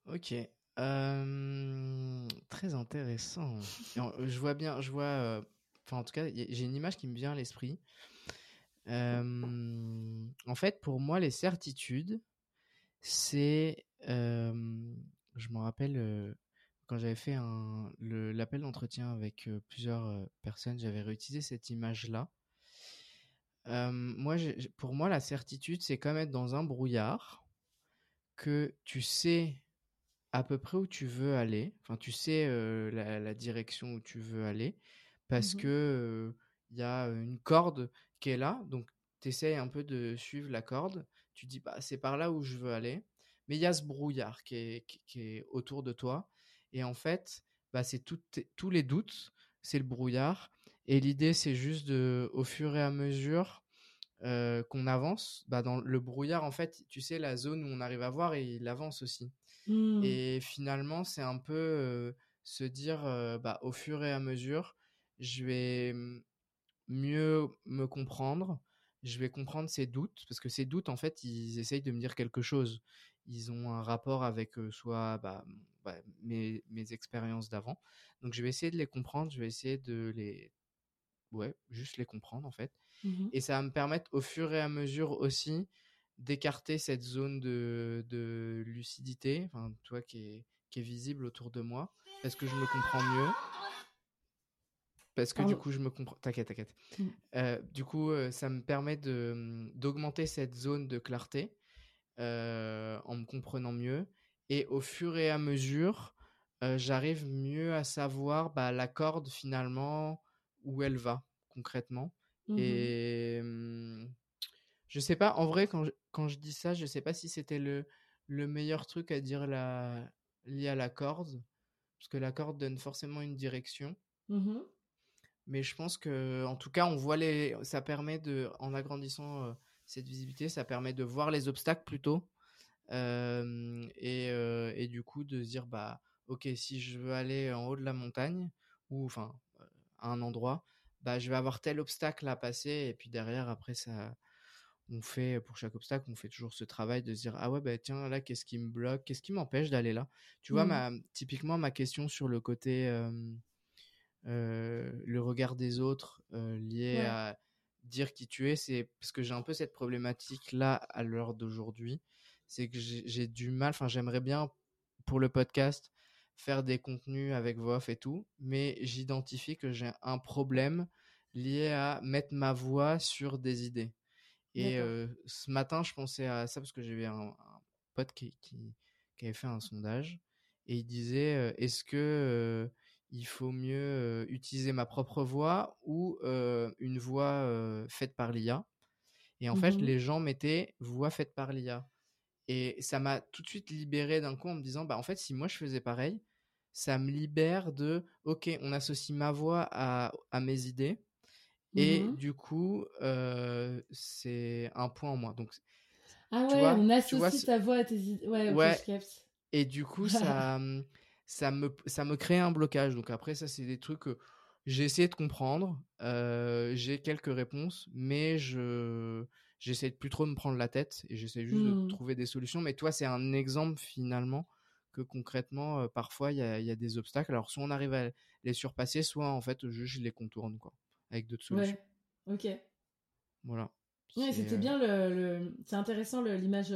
Ok. Euh, très intéressant. Je vois bien, je vois enfin en tout cas, j'ai une image qui me vient à l'esprit. en fait, pour moi, les certitudes, c'est, je me rappelle quand j'avais fait l'appel d'entretien avec plusieurs personnes, j'avais réutilisé cette image-là. moi, pour moi, la certitude, c'est comme être dans un brouillard que tu sais à peu près où tu veux aller. Enfin, tu sais la, direction où tu veux aller parce mmh que il y a une corde qui est là. Donc, tu essaies un peu de suivre la corde. Tu dis, bah, c'est par là où je veux aller. Mais il y a ce brouillard qui est, qui est autour de toi. Et en fait, bah, c'est tous les doutes, c'est le brouillard. Et l'idée, c'est juste de, au fur et à mesure qu'on avance, bah, dans le brouillard, en fait, tu sais, la zone où on arrive à voir, et il avance aussi. Mmh. Et finalement, c'est un peu se dire, bah, au fur et à mesure, je vais mieux me comprendre, je vais comprendre ces doutes, parce que ces doutes, en fait, ils essayent de me dire quelque chose. Ils ont un rapport avec soit bah, bah, mes, mes expériences d'avant. Donc, je vais essayer de les comprendre, je vais essayer de les... Ouais, juste les comprendre, en fait. Mmh et ça va me permettre, au fur et à mesure aussi, d'écarter cette zone de, de lucidité, enfin, toi qui est, qui est visible autour de moi, parce que je me comprends mieux. Parce que du coup, je me comprends. T'inquiète, t'inquiète. Mmh. Euh, du coup, ça me permet mmh, d'augmenter cette zone de clarté euh, en me comprenant mieux. Et au fur et à mesure, j'arrive mieux à savoir bah, la corde finalement où elle va concrètement. Mmh et je sais pas, en vrai, quand je, quand je dis ça, je sais pas si c'était le, le meilleur truc à dire la, lié à la corde, parce que la corde donne forcément une direction. Mmh Mais je pense que, en tout cas, on voit les, ça permet de, en agrandissant euh, cette visibilité, ça permet de voir les obstacles plutôt, euh, et, euh, et, du coup de se dire, bah, ok, si je veux aller en haut de la montagne ou enfin à un endroit, bah, je vais avoir tel obstacle à passer, et puis derrière, après ça on fait pour chaque obstacle, on fait toujours ce travail de se dire ah ouais bah tiens là qu'est-ce qui me bloque, qu'est-ce qui m'empêche d'aller là? Tu vois mmh. ma typiquement ma question sur le côté le regard des autres lié à dire qui tu es, c'est parce que j'ai un peu cette problématique là à l'heure d'aujourd'hui, c'est que j'ai du mal, enfin j'aimerais bien pour le podcast faire des contenus avec voix off et tout, mais j'identifie que j'ai un problème lié à mettre ma voix sur des idées. Et ce matin, je pensais à ça parce que j'avais un, un pote qui, qui, avait fait un sondage et il disait est-ce que il faut mieux utiliser ma propre voix ou une voix faite par l'IA Et en fait, mmh les gens mettaient voix faite par l'IA. Et ça m'a tout de suite libéré d'un coup en me disant bah en fait, si moi je faisais pareil, ça me libère de ok, on associe ma voix à, à mes idées et mmh du coup, c'est un point en moins. Donc, ah ouais, on associe ta voix à tes idées. Ouais, ouais. Et du coup, ça, mmh, ça, me, ça me crée un blocage. Donc après, ça, c'est des trucs que j'ai essayé de comprendre. j'ai quelques réponses, mais je j'essaie de plus trop me prendre la tête et j'essaie juste de mmh. trouver des solutions. Mais toi, c'est un exemple finalement que concrètement, parfois, il y a, y a, des obstacles. Alors, soit on arrive à les surpasser, soit en fait, je, je les contourne. Quoi avec d'autres solutions. Ouais. Ok. Voilà. Ouais, c'était euh, bien le, c'est intéressant l'image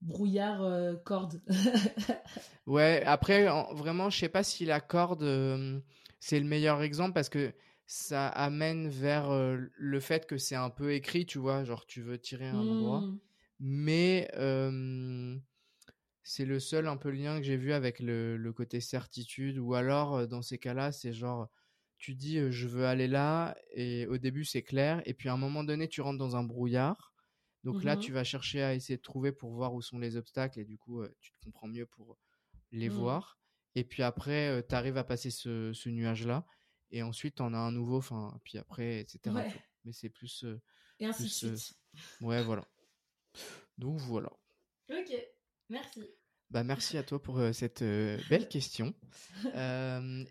brouillard euh, corde. ouais, après vraiment je sais pas si la corde c'est le meilleur exemple parce que ça amène vers le fait que c'est un peu écrit, tu vois, genre tu veux tirer un endroit. Mmh. Mais c'est le seul un peu lien que j'ai vu avec le, le, côté certitude ou alors dans ces cas-là, c'est genre tu dis je veux aller là et au début c'est clair et puis à un moment donné tu rentres dans un brouillard donc là mmh tu vas chercher à essayer de trouver pour voir où sont les obstacles et du coup tu te comprends mieux pour les mmh. voir. Et puis après tu arrives à passer ce, nuage là et ensuite on a un nouveau enfin puis après etc mais c'est plus et ainsi de suite. ouais voilà. Donc voilà. Ok merci. Bah, merci à toi pour cette belle question.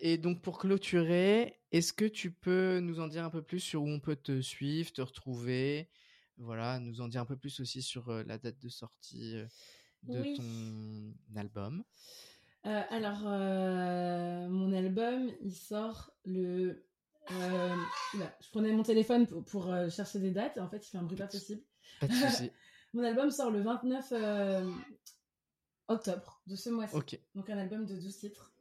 et donc pour clôturer, est-ce que tu peux nous en dire un peu plus sur où on peut te suivre, te retrouver? Voilà, nous en dire un peu plus aussi sur la date de sortie de ton album. alors, mon album, il sort le Euh, je prenais mon téléphone pour, chercher des dates et en fait, il fait un bruit pas possible. Pas de souci. mon album sort le 29 octobre de ce mois-ci. Donc un album de 12 titres.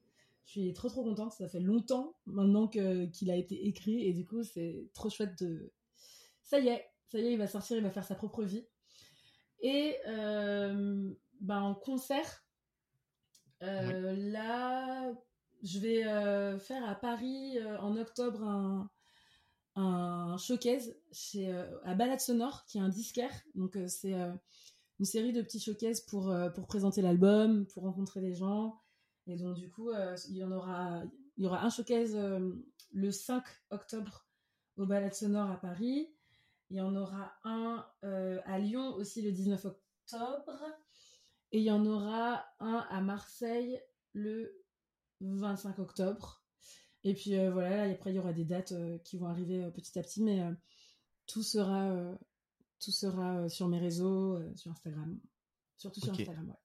Je suis trop trop contente, ça fait longtemps maintenant qu'il a été écrit et du coup c'est trop chouette de... Ça y est, ça y est, il va sortir, il va faire sa propre vie. Et euh, ben, en concert, euh, là, je vais euh, faire à Paris en octobre un, un showcase chez, à Balade Sonore, qui est un disquaire. Donc c'est une série de petits showcases pour, pour présenter l'album, pour rencontrer les gens. Et donc du coup, il y en aura, il y aura un showcase le 5 octobre au Balade Sonore à Paris. Il y en aura un euh, à Lyon aussi le 19 octobre. Et il y en aura un à Marseille le 25 octobre. Et puis euh, voilà, après il y aura des dates euh, qui vont arriver petit à petit, mais tout sera, tout sera sur mes réseaux, sur Instagram. Surtout sur Instagram, ouais.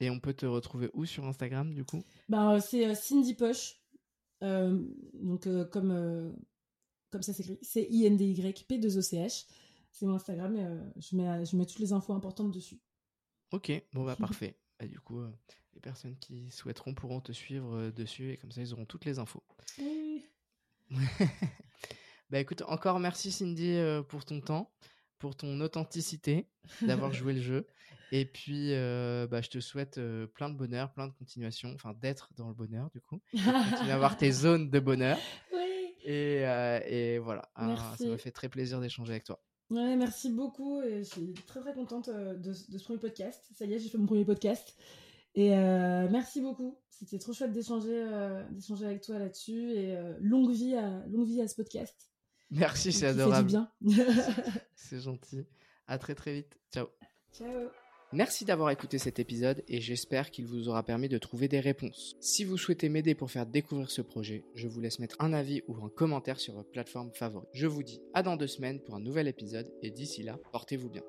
Et on peut te retrouver où sur Instagram du coup? Ben, C'est Cindy Poche. donc comme comme ça s'écrit, c'est I-N-D-Y P2-O-C-H. C'est mon Instagram et euh, je, mets, je mets toutes les infos importantes dessus. Ok, bon bah parfait. Bah, du coup, euh, les personnes qui souhaiteront pourront te suivre euh, dessus et comme ça ils auront toutes les infos. Oui. bah écoute, encore merci Cindy pour ton temps, pour ton authenticité, d'avoir joué le jeu. Et puis, bah, je te souhaite plein de bonheur, plein de continuation, enfin d'être dans le bonheur du coup. Tu vas avoir tes zones de bonheur. Et, euh, et voilà, hein, ça m'a fait très plaisir d'échanger avec toi. Ouais, merci beaucoup et je suis très très contente euh, de, de ce premier podcast. Ça y est, j'ai fait mon premier podcast. Et euh, merci beaucoup. C'était trop chouette d'échanger d'échanger avec toi là-dessus. Et longue, vie à, longue vie à ce podcast. Merci, c'est adorable. bien. c'est gentil. À très très vite. Ciao. Ciao. Merci d'avoir écouté cet épisode et j'espère qu'il vous aura permis de trouver des réponses. Si vous souhaitez m'aider pour faire découvrir ce projet, je vous laisse mettre un avis ou un commentaire sur votre plateforme favorite. Je vous dis à dans deux semaines pour un nouvel épisode et d'ici là, portez-vous bien.